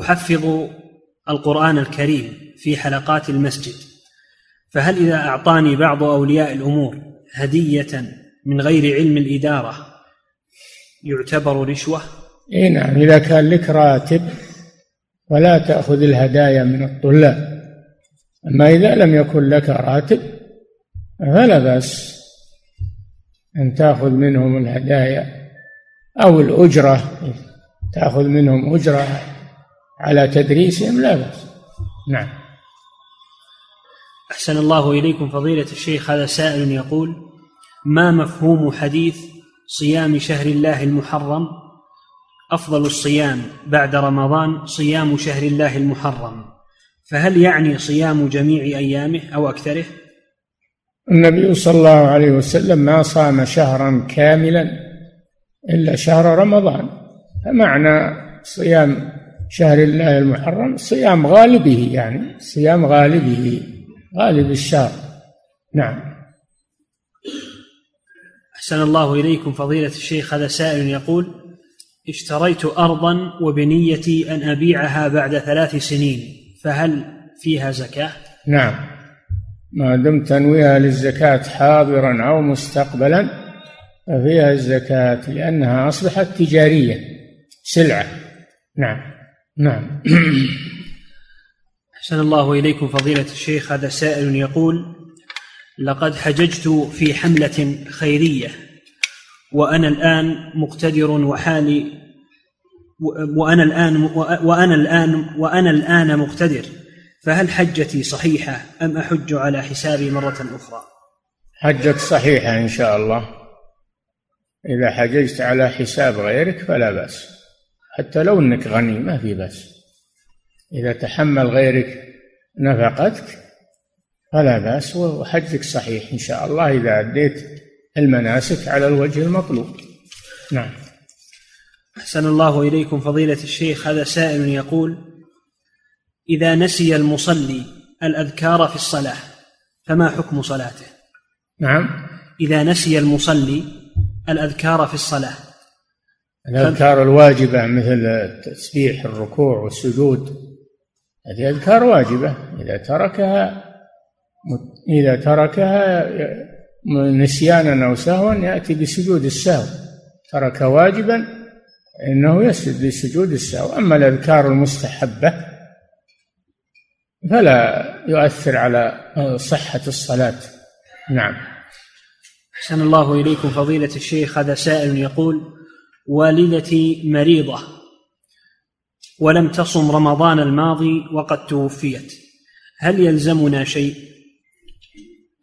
أحفظ القرآن الكريم في حلقات المسجد فهل إذا أعطاني بعض أولياء الأمور هدية من غير علم الإدارة يعتبر رشوة؟ إيه نعم إذا كان لك راتب ولا تأخذ الهدايا من الطلاب. أما إذا لم يكن لك راتب فلا بأس أن تأخذ منهم الهدايا أو الأجرة تأخذ منهم أجرة على تدريسهم لا بأس. نعم. أحسن الله إليكم فضيلة الشيخ. هذا سائل يقول ما مفهوم حديث صيام شهر الله المحرم؟ أفضل الصيام بعد رمضان صيام شهر الله المحرم. فهل يعني صيام جميع أيامه أو أكثره؟ النبي صلى الله عليه وسلم ما صام شهرا كاملا إلا شهر رمضان. فمعنى صيام شهر الله المحرم صيام غالبه يعني صيام غالبه غالب الشهر. نعم. أحسن الله إليكم فضيلة الشيخ. هذا سائل يقول اشتريت أرضا وبنيتي أن أبيعها بعد ثلاث سنين فهل فيها زكاة؟ نعم. ما دمت تنويها للزكاة حاضرا أو مستقبلا ففيها الزكاة لأنها أصبحت تجارية سلعة. نعم. نعم. أحسن الله إليكم فضيلة الشيخ. هذا سائل يقول لقد حججت في حملة خيرية وأنا الآن مقتدر وحالي وأنا الآن وأنا الآن وأنا الآن مقتدر. فهل حجتي صحيحة أم أحج على حسابي مرة أخرى؟ حجك صحيحة إن شاء الله. إذا حججت على حساب غيرك فلا بأس. حتى لو أنك غني ما في بأس. إذا تحمل غيرك نفقتك فلا بأس وحجك صحيح إن شاء الله. إذا أديت المناسك على الوجه المطلوب. نعم. أحسن الله إليكم فضيلة الشيخ هذا سائل يقول إذا نسي المصلي الأذكار في الصلاة فما حكم صلاته؟ نعم. إذا نسي المصلي الأذكار في الصلاة الأذكار الواجبة مثل تسبيح الركوع والسجود هذه أذكار واجبة. إذا تركها إذا تركها نسيانا أو سهوا يأتي بسجود السهو. ترك واجبا إنه يسجد بسجود السهو. أما الأذكار المستحبة فلا يؤثر على صحة الصلاة. نعم. أحسن الله إليكم فضيلة الشيخ. هذا سائل يقول والدتي مريضة ولم تصم رمضان الماضي وقد توفيت. هل يلزمنا شيء؟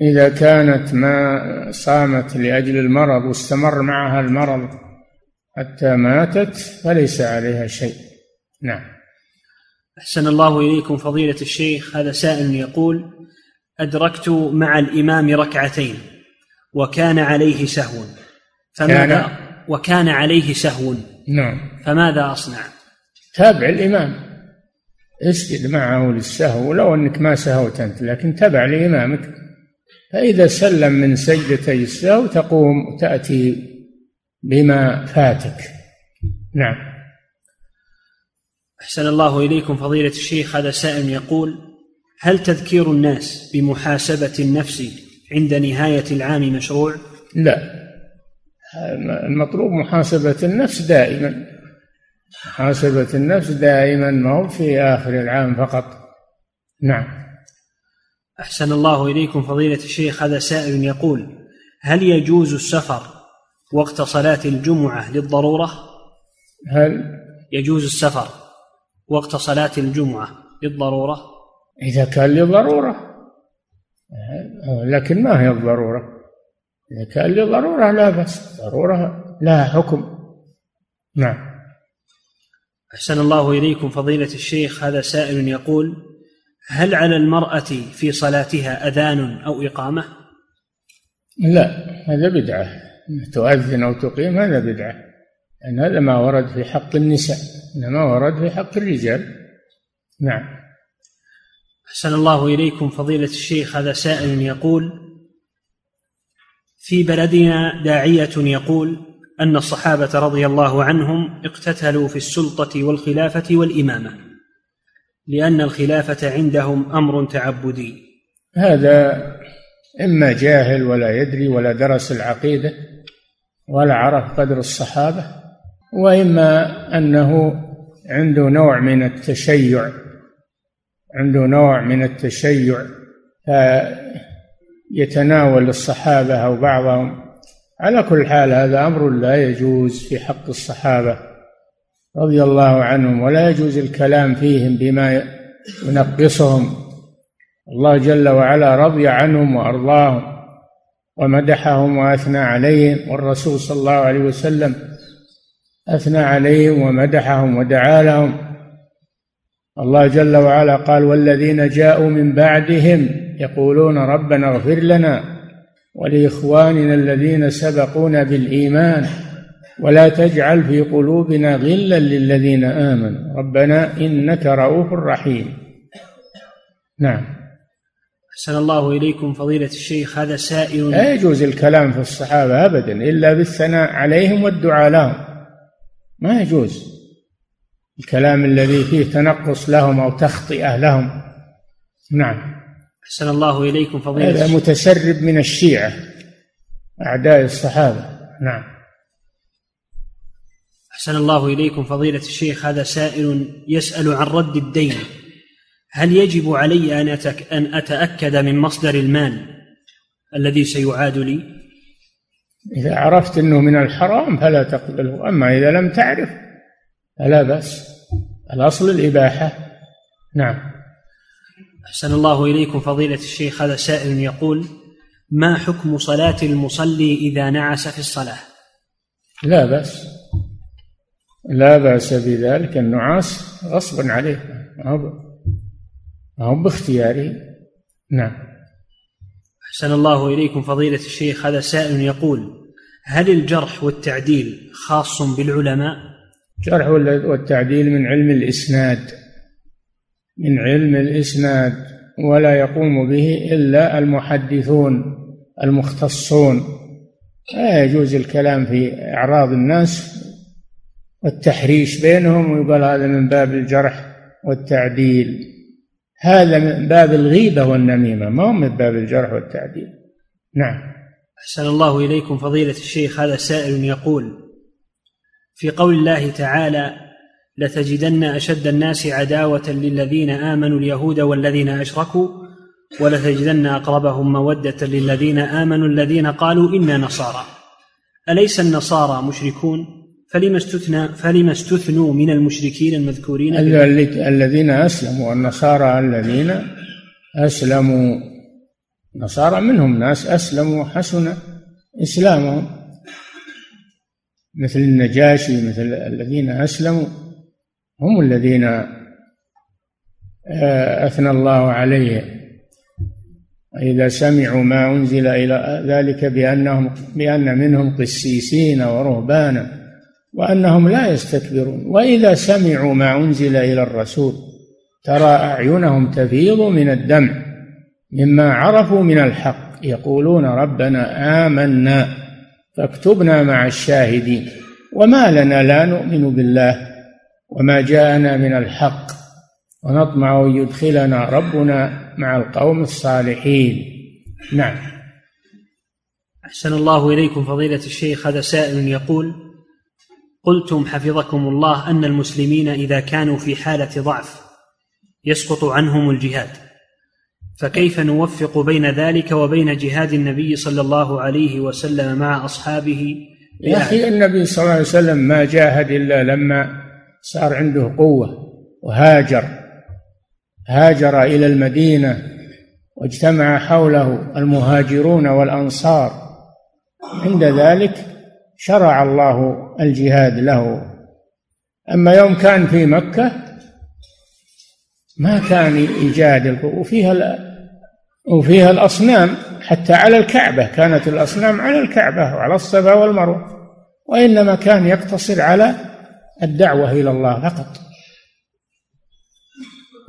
إذا كانت ما صامت لأجل المرض واستمر معها المرض حتى ماتت فليس عليها شيء. نعم. أحسن الله إليكم فضيلة الشيخ. هذا سائل يقول أدركت مع الإمام ركعتين وكان عليه سهو فماذا كان؟ وكان عليه سهو نعم. فماذا أصنع؟ تابع الإمام. اسجد معه للسهو ولو أنك ما سهوت أنت لكن تبع لإمامك. فإذا سلم من سجدتي السهو تقوم تأتي بما فاتك. نعم. أحسن الله إليكم فضيلة الشيخ. هذا سائل يقول هل تذكير الناس بمحاسبة النفس عند نهاية العام مشروع؟ لا. المطلوب محاسبة النفس دائما. محاسبة النفس دائما ما هو في آخر العام فقط. نعم. أحسن الله إليكم فضيلة الشيخ هذا سائل يقول هل يجوز السفر وقت صلاة الجمعة للضرورة؟ هل يجوز السفر وقت صلاة الجمعة للضرورة؟ إذا كان للضرورة. لكن ما هي الضرورة؟ إذا كان لضرورة لا بأس. ضرورة لها حكم. نعم. أحسن الله إليكم فضيلة الشيخ هذا سائل يقول هل على المرأة في صلاتها أذان أو إقامة؟ لا هذا بدعة. تؤذن أو تقيم هذا بدعة. لأن هذا ما ورد في حق النساء إنما ورد في حق الرجال. نعم. أحسن الله إليكم فضيلة الشيخ. هذا سائل يقول في بلدنا داعية يقول أن الصحابة رضي الله عنهم اقتتلوا في السلطة والخلافة والإمامة. لأن الخلافة عندهم أمر تعبدي. هذا إما جاهل ولا يدري ولا درس العقيدة ولا عرف قدر الصحابة وإما أنه عنده نوع من التشيع عنده نوع من التشيع فيتناول الصحابة أو بعضهم. على كل حال هذا أمر لا يجوز في حق الصحابة. رضي الله عنهم ولا يجوز الكلام فيهم بما ينقصهم. الله جل وعلا رضي عنهم وأرضاهم ومدحهم وأثنى عليهم والرسول صلى الله عليه وسلم أثنى عليهم ومدحهم ودعا لهم. الله جل وعلا قال والذين جاءوا من بعدهم يقولون ربنا اغفر لنا ولإخواننا الذين سبقونا بالإيمان ولا تجعل في قلوبنا غلا للذين آمنوا. ربنا إنك رؤوف رحيم. نعم. أحسن الله إليكم فضيلة الشيخ. هذا سائل. لا يجوز الكلام في الصحابة أبدا إلا بالثناء عليهم والدعاء لهم. ما يجوز. الكلام الذي فيه تنقص لهم أو تخطئة لهم. نعم. أحسن الله إليكم فضيلة هذا متسرب من الشيعة أعداء الصحابة. نعم. أحسن الله إليكم فضيلة الشيخ هذا سائل يسأل عن رد الدين. هل يجب علي أن أن أتأكد من مصدر المال الذي سيعاد لي؟ إذا عرفت أنه من الحرام فلا تقبله أما إذا لم تعرف فلا بأس. الأصل الإباحة. نعم. أحسن الله إليكم فضيلة الشيخ هذا سائل يقول ما حكم صلاة المصلي إذا نعس في الصلاة؟ لا بأس. لا بأس بذلك النعاس غصبا عليه. ما هو باختياره نعم. أحسن الله إليكم فضيلة الشيخ. هذا سائل يقول هل الجرح والتعديل خاص بالعلماء؟ الجرح والتعديل من علم الإسناد. من علم الإسناد ولا يقوم به إلا المحدثون المختصون. لا يجوز الكلام في أعراض الناس والتحريش بينهم ويقال هذا من باب الجرح والتعديل. هذا من باب الغيبة والنميمة ما هو من باب الجرح والتعديل. نعم. أحسن الله إليكم فضيلة الشيخ هذا سائل يقول في قول الله تعالى لتجدن أشد الناس عداوة للذين آمنوا اليهود والذين أشركوا ولتجدن أقربهم مودة للذين آمنوا الذين قالوا إنا نصارى أليس النصارى مشركون؟ فلما استثنى فلما استثنوا من المشركين المذكورين الذين أسلموا النصارى الذين أسلموا. النصارى منهم ناس أسلموا حسن إسلامهم. مثل النجاشي مثل الذين أسلموا هم الذين آه، أثنى الله عليهم إذا سمعوا ما أنزل إلى ذلك بأنهم بأن منهم قسيسين ورهبانا. وأنهم لا يستكبرون. وإذا سمعوا ما أنزل إلى الرسول ترى أعينهم تفيض من الدمع مما عرفوا من الحق يقولون ربنا آمنا فاكتبنا مع الشاهدين. وما لنا لا نؤمن بالله وما جاءنا من الحق ونطمع أن يدخلنا ربنا مع القوم الصالحين. نعم. أحسن الله إليكم فضيلة الشيخ هذا سائل يقول قلتم حفظكم الله أن المسلمين إذا كانوا في حالة ضعف يسقط عنهم الجهاد. فكيف نوفق بين ذلك وبين جهاد النبي صلى الله عليه وسلم مع أصحابه يا أخي النبي صلى الله عليه وسلم ما جاهد إلا لما صار عنده قوة وهاجر. هاجر إلى المدينة واجتمع حوله المهاجرون والأنصار. عند ذلك شرع الله الجهاد له. أما يوم كان في مكة ما كان يجادل وفيها وفيها الأصنام حتى على الكعبة. كانت الأصنام على الكعبة وعلى الصفا والمروة. وإنما كان يقتصر على الدعوة إلى الله فقط.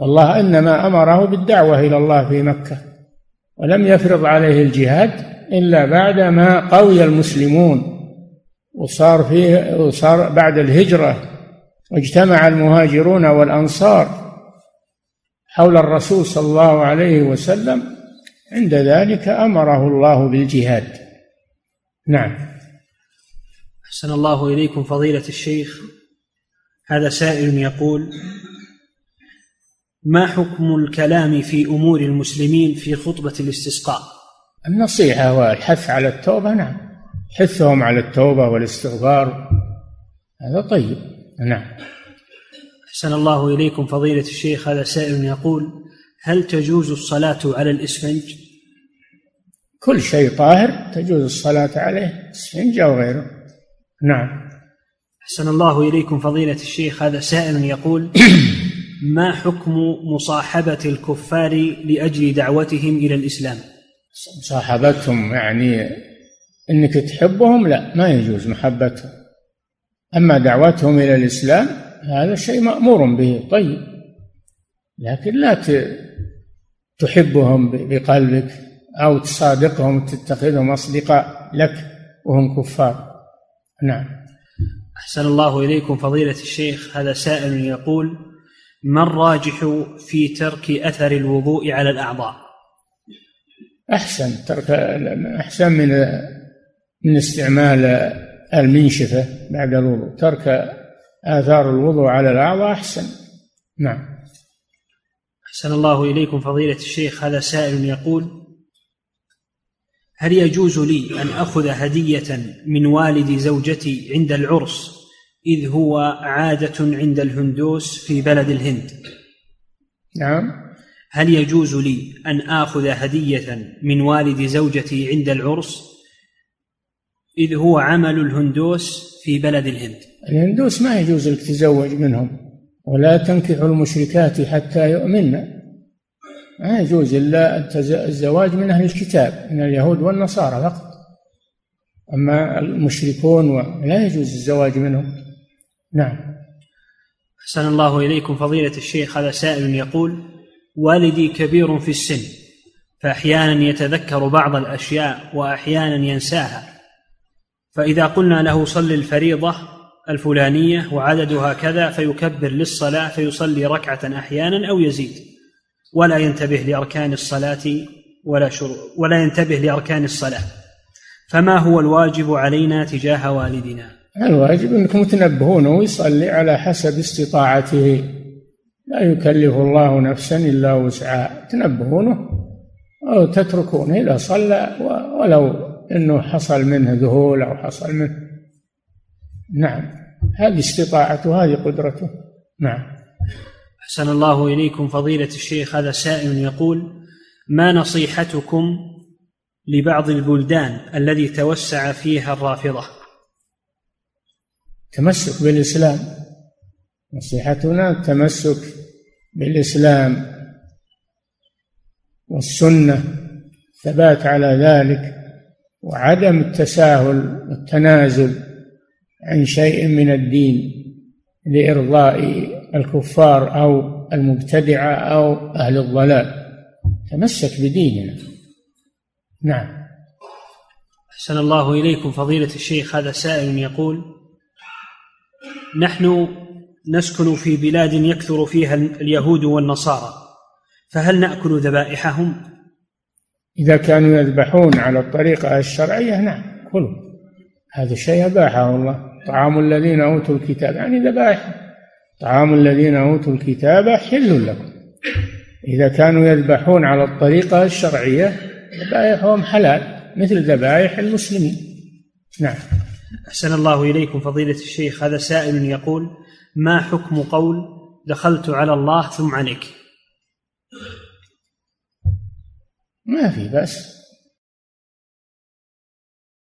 والله إنما أمره بالدعوة إلى الله في مكة. ولم يفرض عليه الجهاد إلا بعدما قوي المسلمون. وصار فيه وصار بعد الهجرة واجتمع المهاجرون والأنصار حول الرسول صلى الله عليه وسلم. عند ذلك أمره الله بالجهاد. نعم. أحسن الله إليكم فضيلة الشيخ. هذا سائل يقول ما حكم الكلام في أمور المسلمين في خطبة الاستسقاء؟ النصيحة والحث على التوبة نعم. حثهم على التوبة والاستغفار. هذا طيب. نعم. أحسن الله إليكم فضيلة الشيخ. هذا سائل يقول هل تجوز الصلاة على الإسفنج؟ كل شيء طاهر تجوز الصلاة عليه إسفنج أو غيره. نعم. أحسن الله إليكم فضيلة الشيخ. هذا سائل يقول ما حكم مصاحبة الكفار لأجل دعوتهم إلى الإسلام؟ مصاحبتهم يعني أنك تحبهم لا ما يجوز محبتهم. أما دعوتهم إلى الإسلام هذا شيء مأمور به. طيب لكن لا تحبهم بقلبك أو تصادقهم وتتخذهم أصدقاء لك وهم كفار. نعم. أحسن الله إليكم فضيلة الشيخ. هذا سائل يقول ما الراجح في ترك أثر الوضوء على الأعضاء؟ أحسن ترك أحسن من من استعمال المنشفة بعد الوضوء. ترك آثار الوضوء على الأعضاء أحسن. نعم. أحسن الله إليكم فضيلة الشيخ هذا سائل يقول هل يجوز لي أن أخذ هدية من والد زوجتي عند العرس إذ هو عادة عند الهندوس في بلد الهند؟ نعم. هل يجوز لي أن آخذ هدية من والد زوجتي عند العرس إذ هو عمل الهندوس في بلد الهند. الهندوس ما يجوز لك تزوج منهم ولا تنكح المشركات حتى يؤمن. ما يجوز إلا الزواج من أهل الكتاب من اليهود والنصارى فقط. أما المشركون لا يجوز الزواج منهم. نعم. أحسن الله إليكم فضيلة الشيخ. هذا سائل يقول والدي كبير في السن فأحيانا يتذكر بعض الأشياء وأحيانا ينساها. فإذا قلنا له صل الفريضة الفلانية وعددها كذا فيكبر للصلاة فيصلي ركعة أحيانا أو يزيد. ولا ينتبه لأركان الصلاة ولا شروع ولا ينتبه لأركان الصلاة. فما هو الواجب علينا تجاه والدنا؟ الواجب أنكم تنبهونه ويصلي على حسب استطاعته. لا يكلف الله نفسا إلا وسعها. تنبهونه أو تتركونه إذا صلى ولو أنه حصل منه ذهول أو حصل منه. نعم. هذه استطاعته هذه قدرته. نعم. أحسن الله إليكم فضيلة الشيخ. هذا سائل يقول ما نصيحتكم لبعض البلدان الذي توسع فيها الرافضة؟ تمسك بالإسلام. نصيحتنا التمسك بالإسلام والسنة. ثبات على ذلك. وعدم التساهل والتنازل عن شيء من الدين لإرضاء الكفار أو المبتدعة أو أهل الضلال. تمسك بديننا. نعم. أحسن الله إليكم فضيلة الشيخ هذا سائل يقول نحن نسكن في بلاد يكثر فيها اليهود والنصارى فهل نأكل ذبائحهم؟ إذا كانوا يذبحون على الطريقة الشرعية نعم كلوا. هذا شيء أباحه الله. طعام الذين أوتوا الكتاب يعني ذبائح طعام الذين أوتوا الكتاب حل لكم. إذا كانوا يذبحون على الطريقة الشرعية ذبائحهم حلال مثل ذبائح المسلمين. نعم. أحسن الله إليكم فضيلة الشيخ. هذا سائل يقول ما حكم قول دخلت على الله ثم عليك؟ ما في بأس